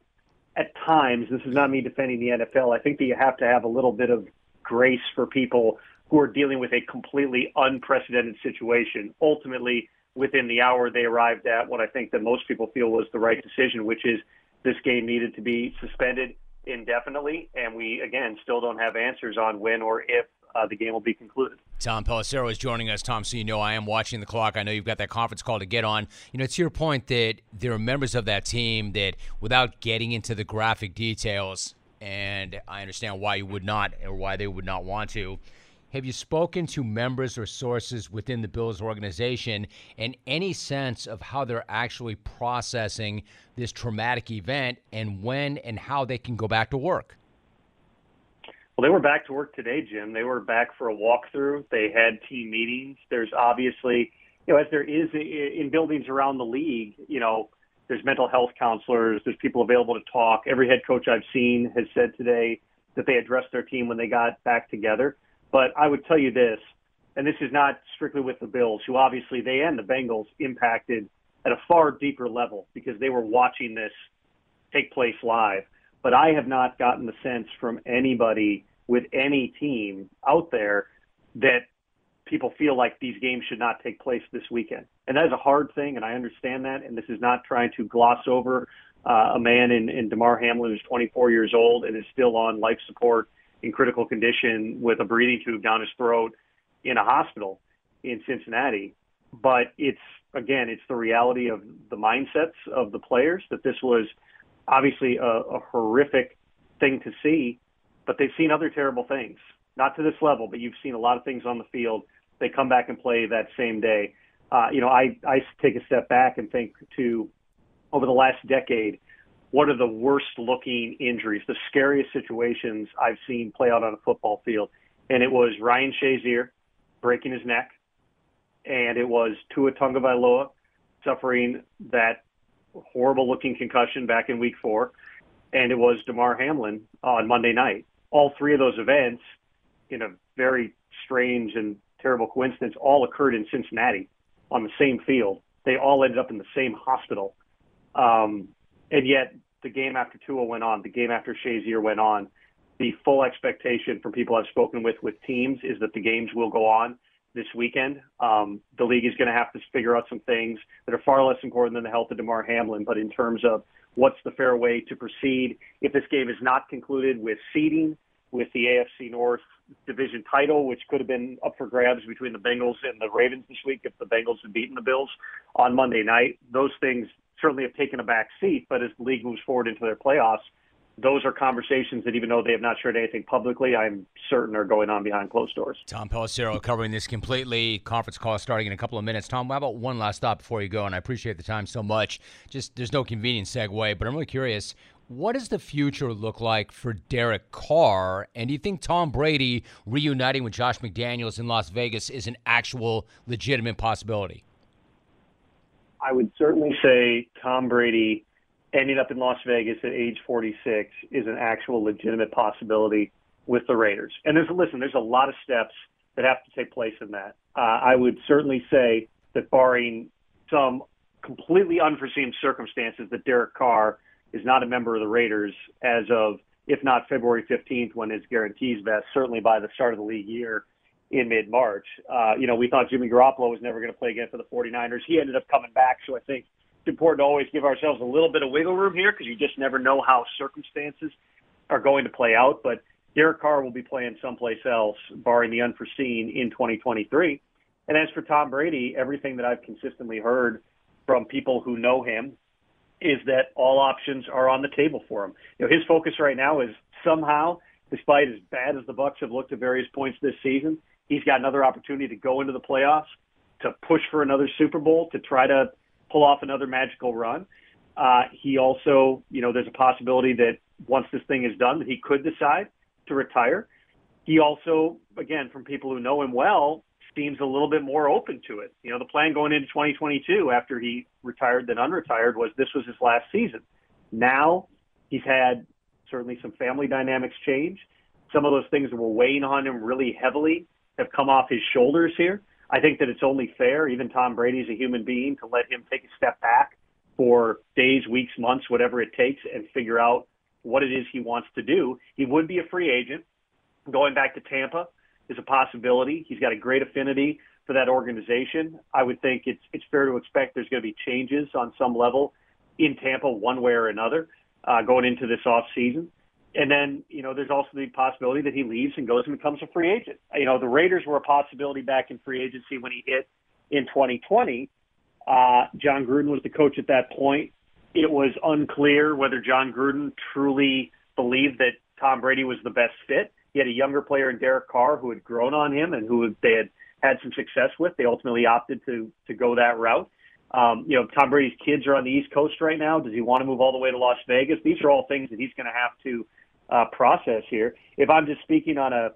at times, this is not me defending the NFL, I think that you have to have a little bit of grace for people who are dealing with a completely unprecedented situation. Ultimately, within the hour they arrived at what I think that most people feel was the right decision, which is this game needed to be suspended indefinitely. And we, again, still don't have answers on when or if uh, the game will be concluded. Tom Pelissero is joining us. Tom, so you know I am watching the clock. I know you've got that conference call to get on. You know, it's your point that there are members of that team that, without getting into the graphic details, and I understand why you would not or why they would not want to, Have you spoken to members or sources within the Bills organization and any sense of how they're actually processing this traumatic event and when and how they can go back to work? Well, they were back to work today, Jim. They were back for a walkthrough. They had team meetings. There's obviously, you know, as there is in buildings around the league, you know, there's mental health counselors, there's people available to talk. Every head coach I've seen has said today that they addressed their team when they got back together. But I would tell you this, and this is not strictly with the Bills, who obviously they and the Bengals impacted at a far deeper level because they were watching this take place live. But I have not gotten the sense from anybody with any team out there that people feel like these games should not take place this weekend. And that is a hard thing, and I understand that. And this is not trying to gloss over uh, a man in, in Damar Hamlin who's 24 years old and is still on life support in critical condition with a breathing tube down his throat in a hospital in Cincinnati. But it's again, it's the reality of the mindsets of the players that this was obviously a, a horrific thing to see, but they've seen other terrible things. Not to this level, but you've seen a lot of things on the field. They come back and play that same day. Uh, you know, I, I take a step back and think to over the last decade, what are the worst looking injuries, the scariest situations I've seen play out on a football field. And it was Ryan Shazier breaking his neck, and it was Tua Tagovailoa suffering that horrible looking concussion back in week four, and it was Damar Hamlin on Monday night. All three of those events, in a very strange and terrible coincidence, all occurred in Cincinnati on the same field. They all ended up in the same hospital. Um, and yet, the game after Tua went on, the game after Shazier went on, the full expectation from people I've spoken with with teams is that the games will go on this weekend. Um, the league is going to have to figure out some things that are far less important than the health of Damar Hamlin. But in terms of what's the fair way to proceed, if this game is not concluded with seeding, with the AFC North division title, which could have been up for grabs between the Bengals and the Ravens this week if the Bengals had beaten the Bills on Monday night. Those things certainly have taken a back seat, but as the league moves forward into their playoffs, those are conversations that even though they have not shared anything publicly, I'm certain are going on behind closed doors. Tom Pelissero covering this completely. Conference call starting in a couple of minutes. Tom, how about one last thought before you go? And I appreciate the time so much. Just there's no convenient segue, but I'm really curious. What does the future look like for Derek Carr? And do you think Tom Brady reuniting with Josh McDaniels in Las Vegas is an actual legitimate possibility? I would certainly say Tom Brady ending up in Las Vegas at age 46 is an actual legitimate possibility with the Raiders. And there's listen, there's a lot of steps that have to take place in that. Uh, I would certainly say that barring some completely unforeseen circumstances, that Derek Carr is not a member of the Raiders as of, if not February 15th when his guarantees vest, certainly by the start of the league year in mid March. Uh, you know, we thought Jimmy Garoppolo was never going to play again for the 49ers. He ended up coming back, so I think it's important to always give ourselves a little bit of wiggle room here because you just never know how circumstances are going to play out. But Derek Carr will be playing someplace else, barring the unforeseen, in 2023. And as for Tom Brady, everything that I've consistently heard from people who know him is that all options are on the table for him. You know, his focus right now is somehow, despite as bad as the Bucs have looked at various points this season, he's got another opportunity to go into the playoffs, to push for another Super Bowl, to try to pull off another magical run. Uh, he also, you know, there's a possibility that once this thing is done, that he could decide to retire. He also, again, from people who know him well, seems a little bit more open to it. You know, the plan going into 2022 after he retired than unretired was this was his last season. Now he's had certainly some family dynamics change. Some of those things that were weighing on him really heavily have come off his shoulders here. I think that it's only fair, even Tom Brady's a human being, to let him take a step back for days, weeks, months, whatever it takes, and figure out what it is he wants to do. He would be a free agent. Going back to Tampa is a possibility. He's got a great affinity for that organization. I would think it's it's fair to expect there's going to be changes on some level in Tampa, one way or another, uh, going into this off season. And then, you know, there's also the possibility that he leaves and goes and becomes a free agent. You know, the Raiders were a possibility back in free agency when he hit in 2020. Uh, Jon Gruden was the coach at that point. It was unclear whether Jon Gruden truly believed that Tom Brady was the best fit. He had a younger player in Derek Carr who had grown on him and who they had had some success with. They ultimately opted to to go that route. Um, you know, Tom Brady's kids are on the East Coast right now. Does he want to move all the way to Las Vegas? These are all things that he's going to have to uh, process here. If I'm just speaking on a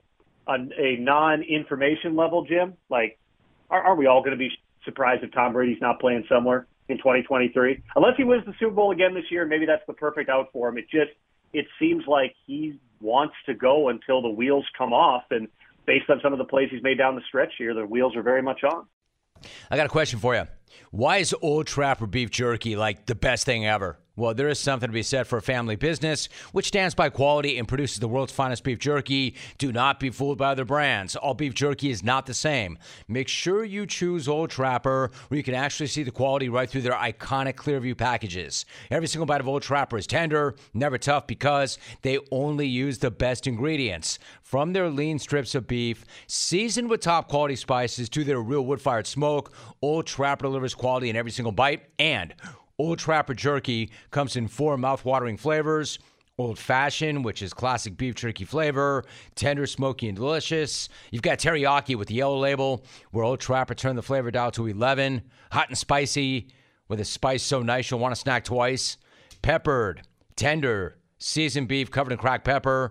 on a non-information level, Jim, like, are, are we all going to be surprised if Tom Brady's not playing somewhere in 2023? Unless he wins the Super Bowl again this year, maybe that's the perfect out for him. It just it seems like he wants to go until the wheels come off, and based on some of the plays he's made down the stretch here, the wheels are very much on. I got a question for you. Why is Old Trapper beef jerky like the best thing ever? Well, there is something to be said for a family business which stands by quality and produces the world's finest beef jerky. Do not be fooled by other brands. All beef jerky is not the same. Make sure you choose Old Trapper where you can actually see the quality right through their iconic Clearview packages. Every single bite of Old Trapper is tender, never tough because they only use the best ingredients. From their lean strips of beef, seasoned with top quality spices to their real wood fired smoke, Old Trapper delivers quality in every single bite and Old Trapper Jerky comes in four mouth-watering flavors. Old fashioned, which is classic beef jerky flavor, tender, smoky, and delicious. You've got teriyaki with the yellow label, where Old Trapper turned the flavor dial to 11. Hot and spicy, with a spice so nice you'll want to snack twice. Peppered, tender, seasoned beef covered in cracked pepper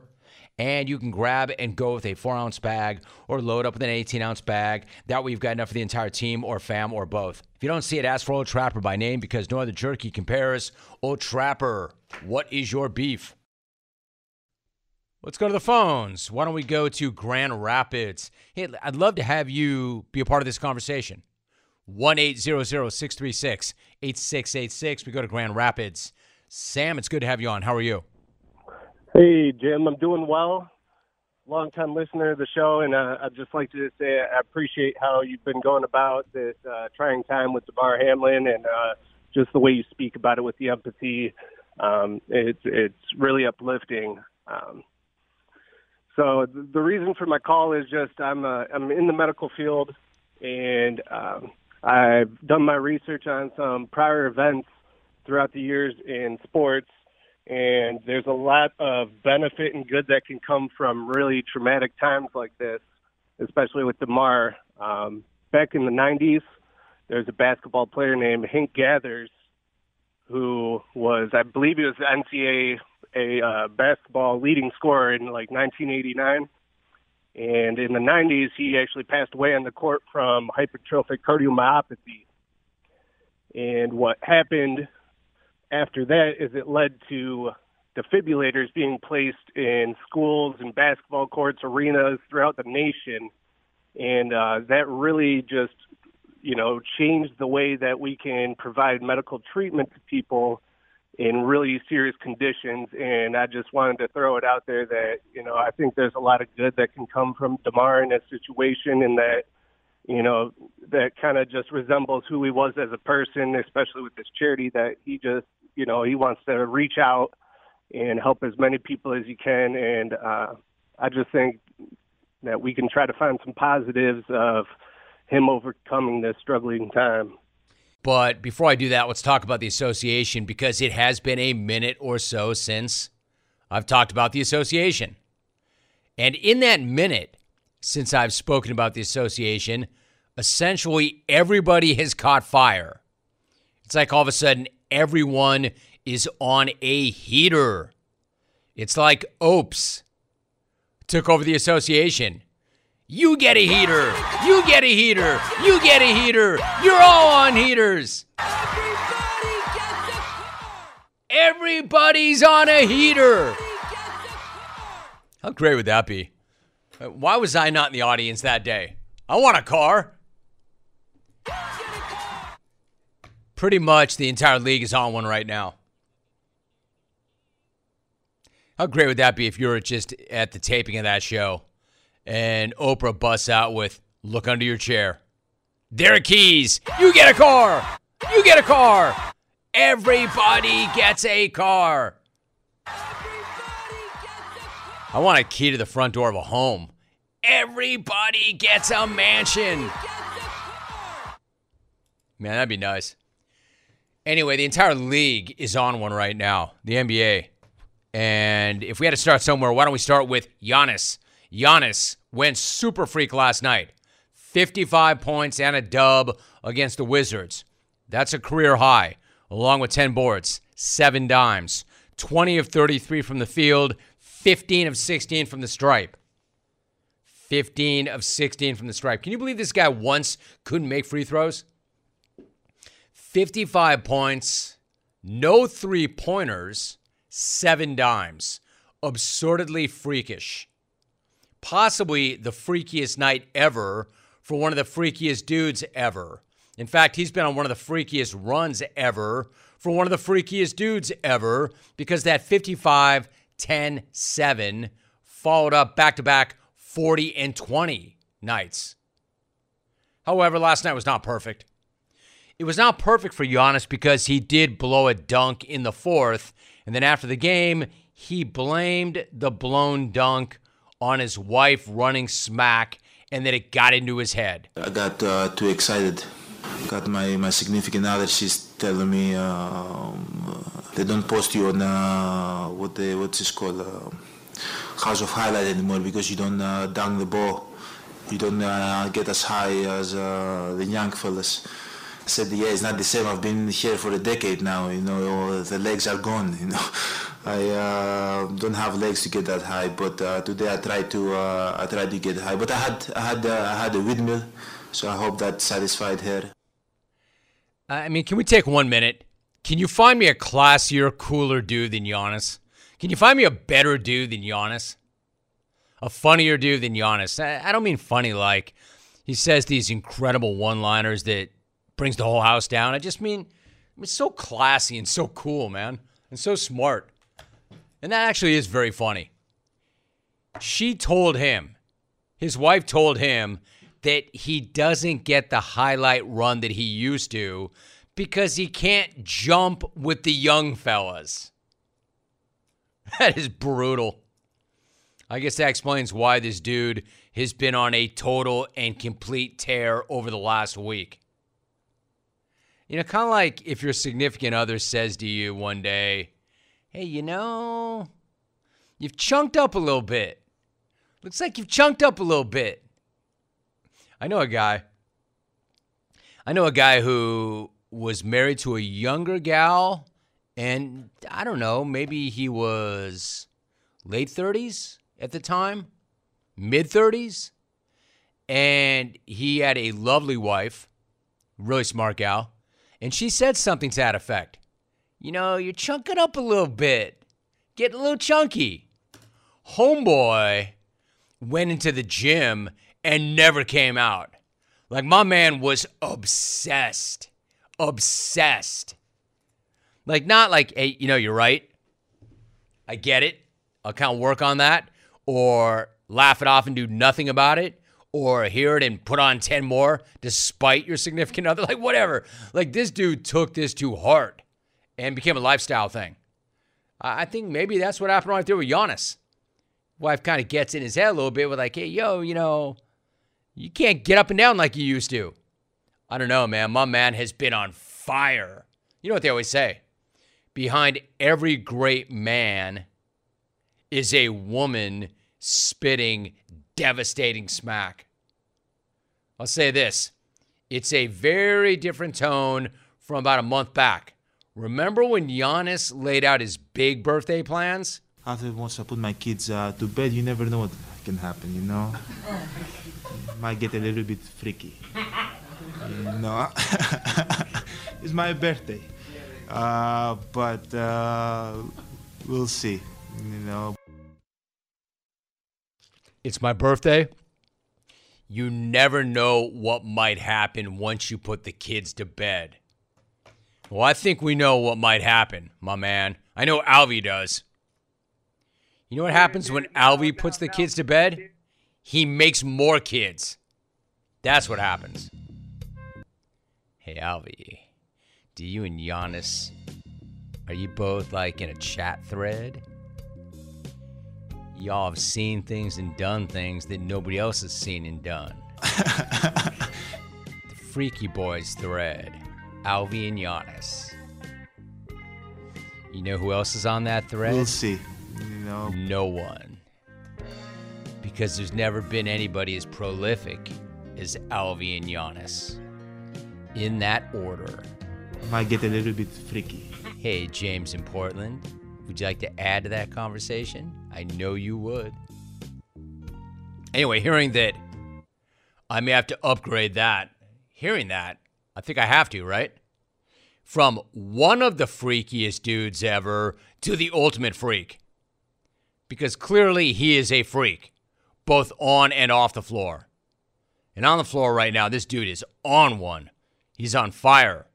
and you can grab and go with a four ounce bag or load up with an 18 ounce bag. That way, you've got enough for the entire team or fam or both. If you don't see it, ask for Old Trapper by name because no other jerky compares. Old Trapper, what is your beef? Let's go to the phones. Why don't we go to Grand Rapids? Hey, I'd love to have you be a part of this conversation. 1 800 636 8686. We go to Grand Rapids. Sam, it's good to have you on. How are you? Hey, Jim, I'm doing well. Long time listener of the show, and uh, I'd just like to say I appreciate how you've been going about this uh, trying time with Damar Hamlin and uh, just the way you speak about it with the empathy. Um, it's it's really uplifting. Um, so the reason for my call is just I'm uh, I'm in the medical field, and um, I've done my research on some prior events throughout the years in sports and there's a lot of benefit and good that can come from really traumatic times like this, especially with Damar. Um, back in the 90s, there's a basketball player named Hank Gathers who was, I believe he was NCAA a uh, basketball leading scorer in like 1989. And in the 90s, he actually passed away on the court from hypertrophic cardiomyopathy. And what happened after that is it led to defibrillators being placed in schools and basketball courts, arenas throughout the nation. And uh, that really just, you know, changed the way that we can provide medical treatment to people in really serious conditions. And I just wanted to throw it out there that, you know, I think there's a lot of good that can come from Damar in that situation and that you know, that kind of just resembles who he was as a person, especially with this charity that he just, you know, he wants to reach out and help as many people as he can. And uh, I just think that we can try to find some positives of him overcoming this struggling time. But before I do that, let's talk about the association because it has been a minute or so since I've talked about the association. And in that minute, since I've spoken about the association, essentially everybody has caught fire. It's like all of a sudden everyone is on a heater. It's like Opes took over the association. You get a heater. You get a heater. You get a heater. You're all on heaters. Everybody's on a heater. How great would that be? Why was I not in the audience that day? I want a car. Pretty much the entire league is on one right now. How great would that be if you were just at the taping of that show and Oprah busts out with Look under your chair. Derek Keys, you get a car. You get a car. Everybody gets a car. I want a key to the front door of a home. Everybody gets a mansion. Man, that'd be nice. Anyway, the entire league is on one right now, the NBA. And if we had to start somewhere, why don't we start with Giannis Giannis went super freak last night. 55 points and a dub against the Wizards. That's a career high, along with 10 boards, 7 dimes, 20 of 33 from the field, 15 of 16 from the stripe. 15 of 16 from the stripe. Can you believe this guy once couldn't make free throws? 55 points, no three pointers, seven dimes. Absurdly freakish. Possibly the freakiest night ever for one of the freakiest dudes ever. In fact, he's been on one of the freakiest runs ever for one of the freakiest dudes ever because that 55 10 7 followed up back to back 40 and 20 nights. However, last night was not perfect. It was not perfect for Giannis because he did blow a dunk in the fourth. And then after the game, he blamed the blown dunk on his wife running smack and then it got into his head. I got uh, too excited. Got my, my significant other, she's telling me um, they don't post you on uh, what they, what's this called? Uh, House of Highlight anymore because you don't uh, dunk the ball. You don't uh, get as high as uh, the young fellas. I said, yeah, it's not the same. I've been here for a decade now. You know, the legs are gone. [laughs] You know, I uh, don't have legs to get that high. But uh, today I tried to uh, I tried to get high. But I had I had I had a windmill, so I hope that satisfied her. I mean, can we take one minute? Can you find me a classier, cooler dude than Giannis? Can you find me a better dude than Giannis? A funnier dude than Giannis? I don't mean funny like he says these incredible one-liners that brings the whole house down. I just mean it's so classy and so cool, man, and so smart. And that actually is very funny. She told him, his wife told him that he doesn't get the highlight run that he used to because he can't jump with the young fellas. [laughs] That is brutal. I guess that explains why this dude has been on a total and complete tear over the last week. You know, kind of like if your significant other says to you one day, hey, you know, you've chunked up a little bit. Looks like you've chunked up a little bit. I know a guy. I know a guy who was married to a younger gal, and I don't know, maybe he was late 30s at the time, mid 30s, and he had a lovely wife, really smart gal, and she said something to that effect. You know, you're chunking up a little bit, getting a little chunky. Homeboy went into the gym and never came out. Like my man was obsessed obsessed. Like, not like, hey, you know, you're right. I get it. I'll kind of work on that. Or laugh it off and do nothing about it. Or hear it and put on 10 more despite your significant other. Like, whatever. Like, this dude took this to heart and became a lifestyle thing. I think maybe that's what happened right there with Giannis. Wife kind of gets in his head a little bit with, like, hey, yo, you know, you can't get up and down like you used to. I don't know, man. My man has been on fire. You know what they always say? Behind every great man is a woman spitting devastating smack. I'll say this it's a very different tone from about a month back. Remember when Giannis laid out his big birthday plans? After once I put my kids uh, to bed, you never know what can happen, you know? Might get a little bit freaky. No, [laughs] it's my birthday, uh, but uh, we'll see. You know. It's my birthday. You never know what might happen once you put the kids to bed. Well, I think we know what might happen, my man. I know Alvy does. You know what happens when Alvy puts the kids to bed? He makes more kids. That's what happens. Hey, Alvy, do you and Giannis, are you both like in a chat thread? Y'all have seen things and done things that nobody else has seen and done. [laughs] the Freaky Boys thread, Alvy and Giannis. You know who else is on that thread? We'll see. Know. No one because there's never been anybody as prolific as Alvy and Giannis. In that order. Might get a little bit freaky. Hey, James in Portland, would you like to add to that conversation? I know you would. Anyway, hearing that I may have to upgrade that, hearing that, I think I have to, right? From one of the freakiest dudes ever to the ultimate freak. Because clearly he is a freak, both on and off the floor. And on the floor right now, this dude is on one. He's on fire.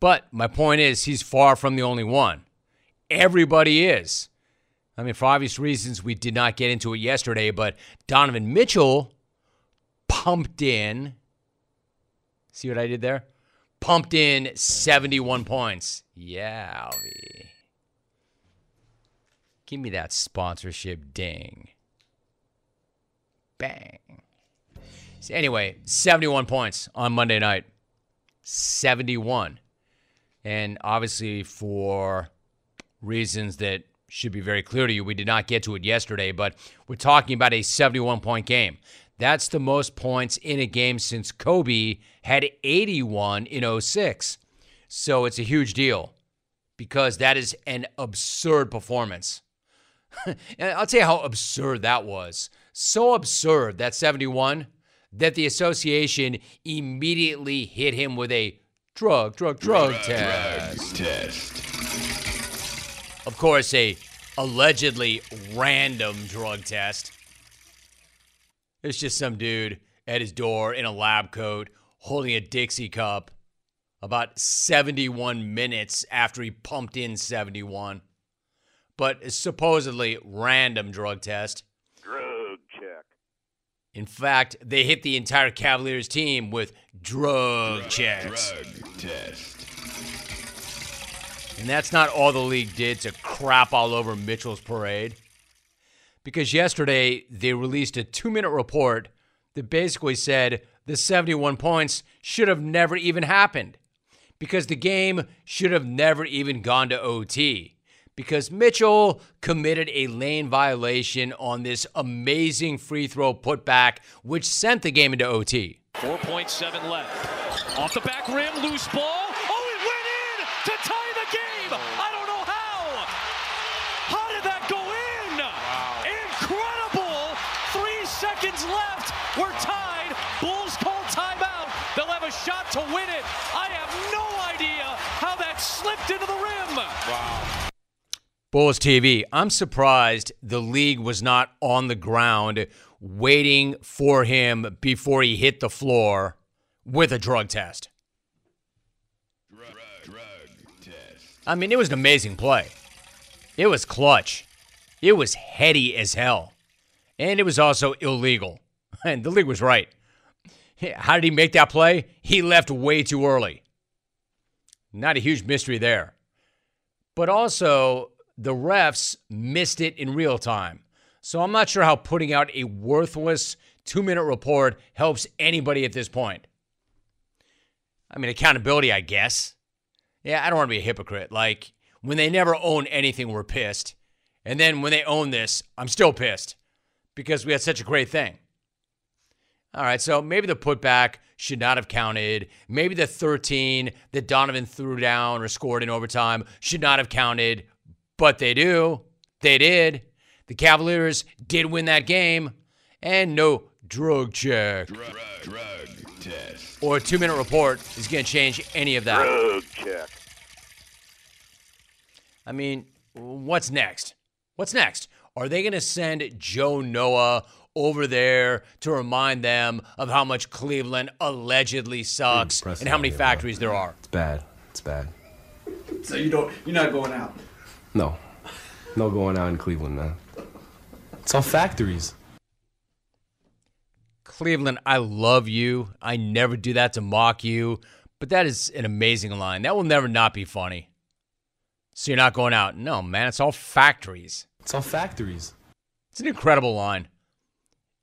But my point is, he's far from the only one. Everybody is. I mean, for obvious reasons, we did not get into it yesterday, but Donovan Mitchell pumped in. See what I did there? Pumped in 71 points. Yeah, Alvy. Give me that sponsorship ding. Bang. So anyway, 71 points on Monday night. 71. And obviously, for reasons that should be very clear to you, we did not get to it yesterday, but we're talking about a 71 point game. That's the most points in a game since Kobe had 81 in 06. So it's a huge deal because that is an absurd performance. [laughs] I'll tell you how absurd that was. So absurd, that 71, that the association immediately hit him with a drug, drug, drug, drug test. Drug test. Of course, a allegedly random drug test. It's just some dude at his door in a lab coat holding a Dixie cup about 71 minutes after he pumped in 71. But supposedly random drug test. Drug check. In fact, they hit the entire Cavaliers team with drug, drug checks. Drug test. And that's not all the league did to crap all over Mitchell's parade. Because yesterday they released a two minute report that basically said the 71 points should have never even happened. Because the game should have never even gone to OT. Because Mitchell committed a lane violation on this amazing free throw putback, which sent the game into OT. 4.7 left. Off the back rim, loose ball. Oh, it went in to tie the game. I don't know how. How did that go in? Wow. Incredible. Three seconds left. We're tied. Bulls call timeout. They'll have a shot to win it. I have no idea how that slipped into the rim. Wow. Bulls TV, I'm surprised the league was not on the ground waiting for him before he hit the floor with a drug test. Drug, drug test. I mean, it was an amazing play. It was clutch. It was heady as hell. And it was also illegal. [laughs] And the league was right. How did he make that play? He left way too early. Not a huge mystery there. But also, the refs missed it in real time. So I'm not sure how putting out a worthless two minute report helps anybody at this point. I mean, accountability, I guess. Yeah, I don't want to be a hypocrite. Like, when they never own anything, we're pissed. And then when they own this, I'm still pissed because we had such a great thing. All right, so maybe the putback should not have counted. Maybe the 13 that Donovan threw down or scored in overtime should not have counted, but they do. They did. The Cavaliers did win that game, and no drug check. Drug, drug test. Or a two minute report is going to change any of that. Drug check. I mean, what's next? What's next? Are they going to send Joe Noah over there to remind them of how much Cleveland allegedly sucks and how many factories there are? It's bad. It's bad. So you don't you're not going out. No. No going out in Cleveland, man. It's all factories. Cleveland, I love you. I never do that to mock you, but that is an amazing line. That will never not be funny. So you're not going out. No, man, it's all factories. It's all factories. It's an incredible line.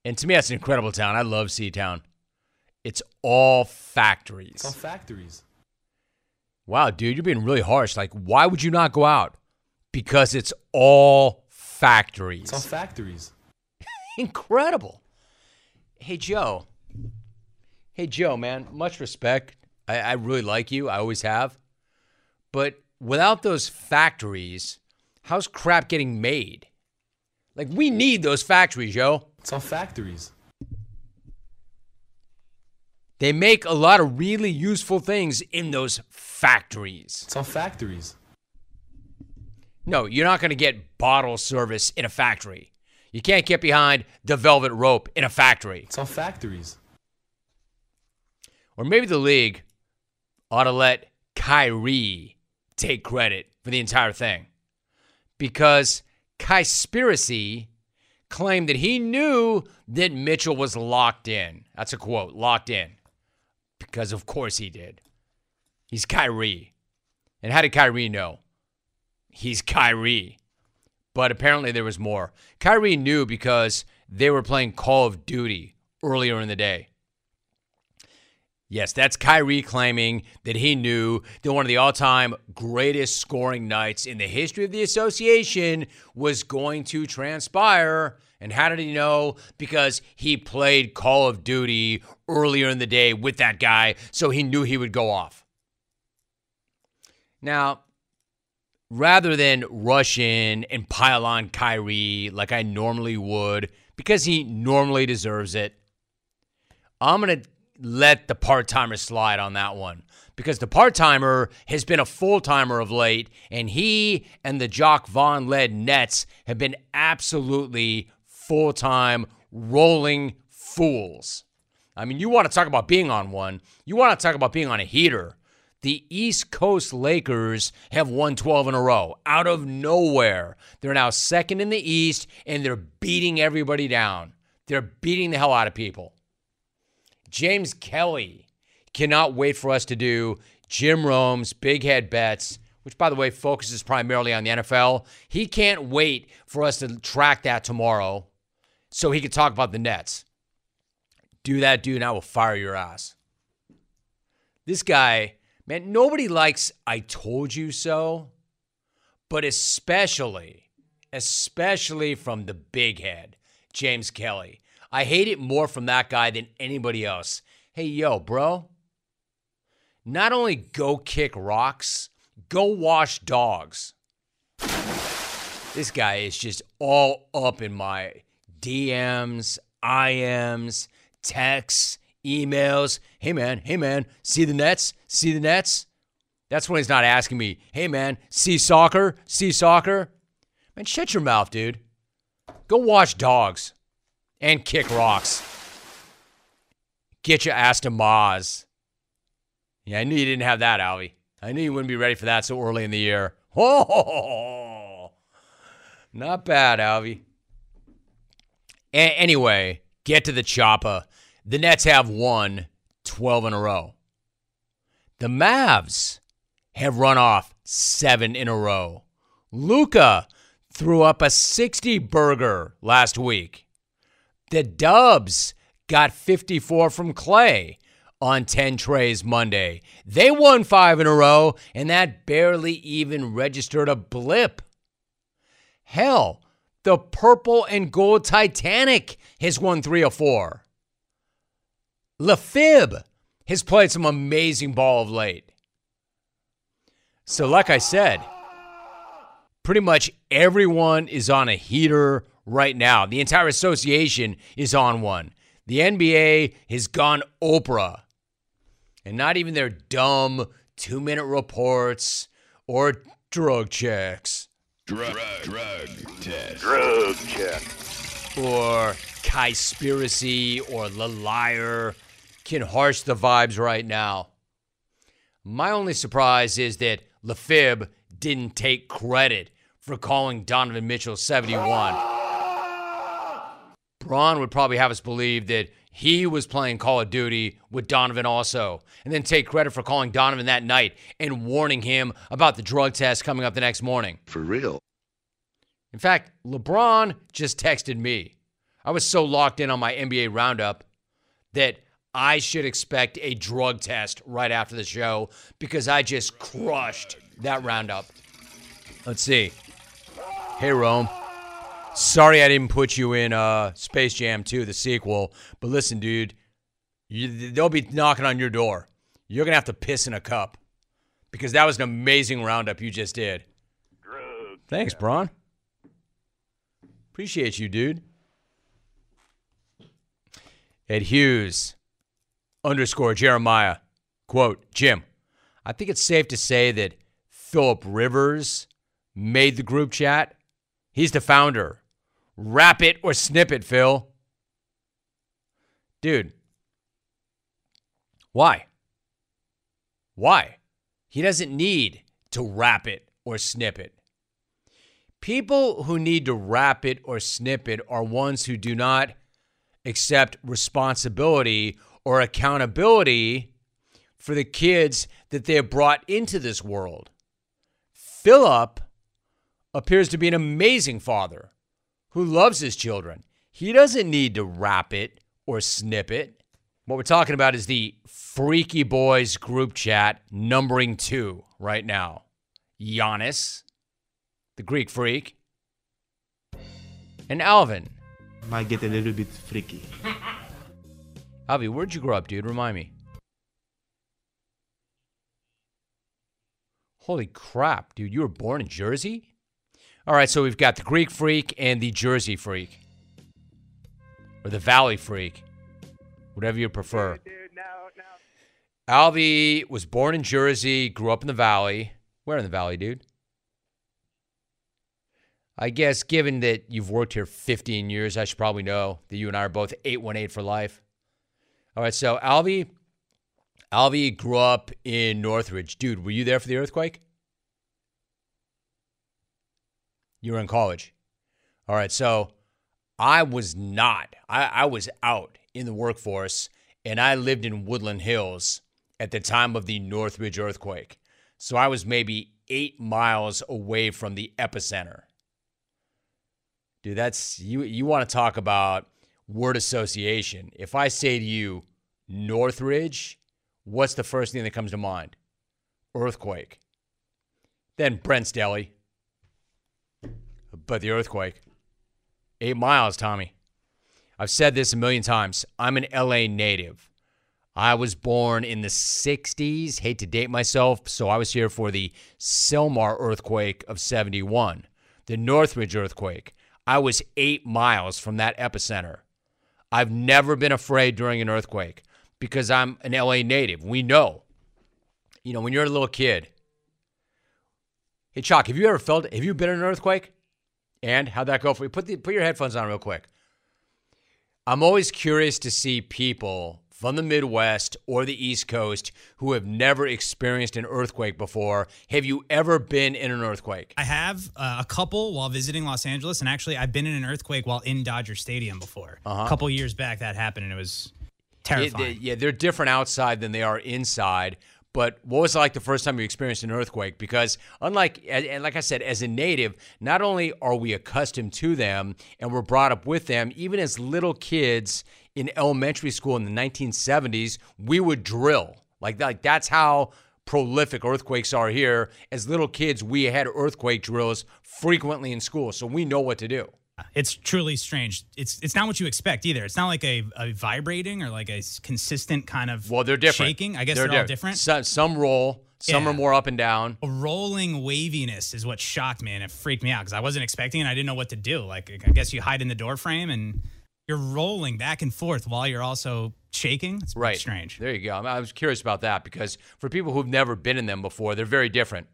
And to me, that's an incredible town. I love Seatown. It's all factories. It's all factories. Wow, dude, you're being really harsh. Like, why would you not go out? Because it's all factories. It's all factories. [laughs] Incredible. Hey, Joe. Hey, Joe, man, much respect. I, I really like you. I always have. But without those factories, how's crap getting made? Like, we need those factories, yo. It's all factories. They make a lot of really useful things in those factories. It's all factories. No, you're not going to get bottle service in a factory. You can't get behind the velvet rope in a factory. It's all factories. Or maybe the league ought to let Kyrie take credit for the entire thing. Because Kyspiracy claimed that he knew that Mitchell was locked in. That's a quote, locked in. Because of course he did. He's Kyrie. And how did Kyrie know? He's Kyrie. But apparently there was more. Kyrie knew because they were playing Call of Duty earlier in the day. Yes, that's Kyrie claiming that he knew that one of the all time greatest scoring nights in the history of the association was going to transpire. And how did he know? Because he played Call of Duty earlier in the day with that guy, so he knew he would go off. Now, rather than rush in and pile on Kyrie like I normally would, because he normally deserves it, I'm going to let the part timer slide on that one because the part timer has been a full timer of late, and he and the Jacque Vaughn led Nets have been absolutely full time rolling fools. I mean, you want to talk about being on one, you want to talk about being on a heater. The East Coast Lakers have won 12 in a row out of nowhere. They're now second in the East, and they're beating everybody down. They're beating the hell out of people. James Kelly cannot wait for us to do Jim Rome's Big Head Bets, which, by the way, focuses primarily on the NFL. He can't wait for us to track that tomorrow so he could talk about the Nets. Do that, dude, and I will fire your ass. This guy, man, nobody likes I told you so, but especially, especially from the big head, James Kelly. I hate it more from that guy than anybody else. Hey, yo, bro. Not only go kick rocks, go wash dogs. This guy is just all up in my DMs, IMs, texts, emails. Hey, man, hey, man, see the Nets? See the Nets? That's when he's not asking me, hey, man, see soccer? See soccer? Man, shut your mouth, dude. Go watch dogs and kick rocks. Get your ass to Maz. Yeah, I knew you didn't have that, Alvy. I knew you wouldn't be ready for that so early in the year. Oh, [laughs] not bad, Alvy. A- anyway, get to the chopper. The Nets have won 12 in a row. The Mavs have run off seven in a row. Luka threw up a 60 burger last week. The Dubs got 54 from Clay on 10 trays Monday. They won five in a row, and that barely even registered a blip. Hell, the purple and gold Titanic has won three or four. LaFib has played some amazing ball of late. So, like I said, pretty much everyone is on a heater right now. The entire association is on one. The NBA has gone Oprah. And not even their dumb two minute reports or drug checks. Drug, drug test. Drug check. Or conspiracy or the liar can harsh the vibes right now. My only surprise is that LaFib didn't take credit for calling Donovan Mitchell 71. Bron would probably have us believe that he was playing Call of Duty with Donovan also, and then take credit for calling Donovan that night and warning him about the drug test coming up the next morning. For real. In fact, LeBron just texted me. I was so locked in on my NBA roundup that I should expect a drug test right after the show because I just crushed that roundup. Let's see. Hey, Rome. Sorry I didn't put you in uh, Space Jam 2, the sequel. But listen, dude, you, they'll be knocking on your door. You're going to have to piss in a cup because that was an amazing roundup you just did. Thanks, Bron. Appreciate you, dude. Ed Hughes underscore Jeremiah. Quote, Jim, I think it's safe to say that Philip Rivers made the group chat. He's the founder. Wrap it or snip it, Phil. Dude. Why? Why? He doesn't need to wrap it or snip it. People who need to wrap it or snip it are ones who do not accept responsibility or accountability for the kids that they have brought into this world. Philip appears to be an amazing father who loves his children. He doesn't need to wrap it or snip it. What we're talking about is the Freaky Boys group chat numbering two right now. Giannis, the Greek freak, and Alvin. Might get a little bit freaky. [laughs] Alvi, where'd you grow up, dude? Remind me. Holy crap, dude. You were born in Jersey? All right, so we've got the Greek freak and the Jersey freak. Or the Valley freak. Whatever you prefer. Alvi was born in Jersey, grew up in the Valley. Where in the Valley, dude? I guess given that you've worked here 15 years, I should probably know that you and I are both 818 for life. All right, so Alvi, Alvi grew up in Northridge. Dude, were you there for the earthquake? You were in college. All right, so I was not. I, I was out in the workforce, and I lived in Woodland Hills at the time of the Northridge earthquake. So I was maybe eight miles away from the epicenter. Dude, that's you. You want to talk about word association? If I say to you Northridge, what's the first thing that comes to mind? Earthquake. Then Brent's Deli. But the earthquake. Eight miles, Tommy. I've said this a million times. I'm an LA native. I was born in the 60s. Hate to date myself, so I was here for the Sylmar earthquake of 71, the Northridge earthquake. I was eight miles from that epicenter. I've never been afraid during an earthquake because I'm an LA native. We know. You know, when you're a little kid. Hey, Chalk, have you ever felt, have you been in an earthquake? And how'd that go for you? Put, the, put your headphones on real quick. I'm always curious to see people from the Midwest or the East Coast who have never experienced an earthquake before. Have you ever been in an earthquake? I have uh, a couple while visiting Los Angeles, and actually, I've been in an earthquake while in Dodger Stadium before. Uh-huh. A couple years back, that happened, and it was terrifying. It- yeah, they're different outside than they are inside. But what was it like the first time you experienced an earthquake? Because unlike, and like I said, as a native, not only are we accustomed to them and we're brought up with them, even as little kids in elementary school in the 1970s, we would drill. Like, like that's how prolific earthquakes are here. As little kids, we had earthquake drills frequently in school, so we know what to do. It's truly strange. It's it's not what you expect either. It's not like a, a vibrating or like a consistent kind of Well, they're different. shaking. I guess they're, all different. Some, some roll, some Yeah. are more up and down. A rolling waviness is what shocked me and it freaked me out because I wasn't expecting it. I didn't know what to do. Like I guess you hide in the door frame and you're rolling back and forth while you're also shaking. It's Right. strange. There you go. I was curious about that because for people who've never been in them before, they're very different.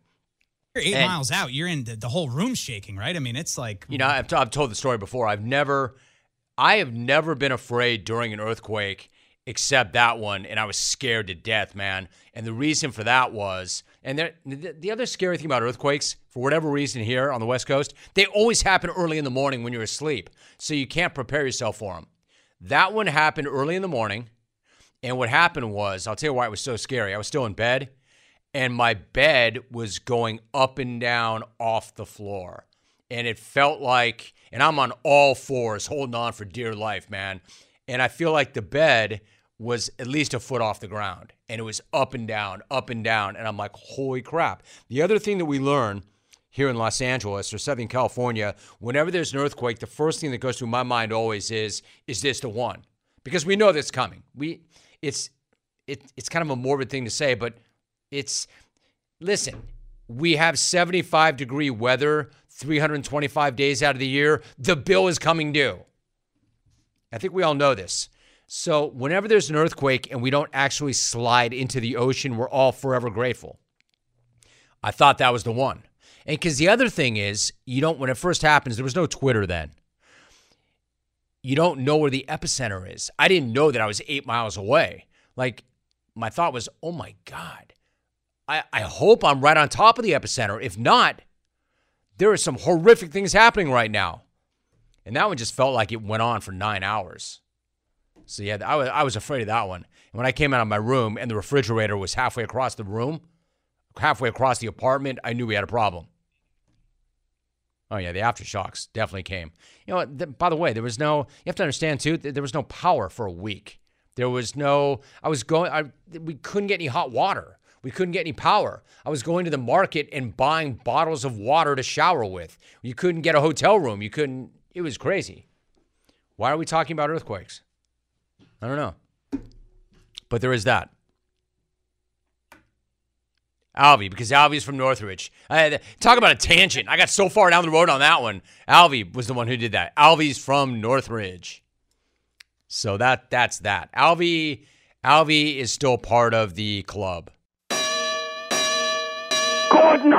You're eight And- miles out. You're in the, the whole room shaking, right? I mean, it's like You know, I've, t- I've told the story before. I've never, I have never been afraid during an earthquake except that one, and I was scared to death, man. And the reason for that was, and there, the, the other scary thing about earthquakes, for whatever reason here on the West Coast, they always happen early in the morning when you're asleep, so you can't prepare yourself for them. That one happened early in the morning, and what happened was, I'll tell you why it was so scary. I was still in bed, and my bed was going up and down off the floor. And it felt like, and I'm on all fours holding on for dear life, man. And I feel like the bed was at least a foot off the ground and it was up and down, up and down. And I'm like, holy crap. The other thing that we learn here in Los Angeles or Southern California, whenever there's an earthquake, the first thing that goes through my mind always is, is this the one? Because we know that's coming. We it's it, it's kind of a morbid thing to say, but it's listen, we have 75 degree weather 325 days out of the year. The bill is coming due. I think we all know this. So, whenever there's an earthquake and we don't actually slide into the ocean, we're all forever grateful. I thought that was the one. And because the other thing is, you don't, when it first happens, there was no Twitter then. You don't know where the epicenter is. I didn't know that I was eight miles away. Like, my thought was, oh my God, I, I hope I'm right on top of the epicenter. If not, there are some horrific things happening right now. And that one just felt like it went on for nine hours. So yeah, I was I was afraid of that one. And when I came out of my room and the refrigerator was halfway across the room, halfway across the apartment, I knew we had a problem. Oh yeah, the aftershocks definitely came. You know, th- by the way, there was no. You have to understand too. Th- there was no power for a week. There was no. I was going. I we couldn't get any hot water. We couldn't get any power. I was going to the market and buying bottles of water to shower with. You couldn't get a hotel room. You couldn't. It was crazy. Why are we talking about earthquakes? I don't know. But there is that. Alvy, because Alvy's from Northridge. Uh, I, talk about a tangent. I got so far down the road on that one. Alvy was the one who did that. Alvy's from Northridge. So that that's that. Alvy Alvy is still part of the club. Night now.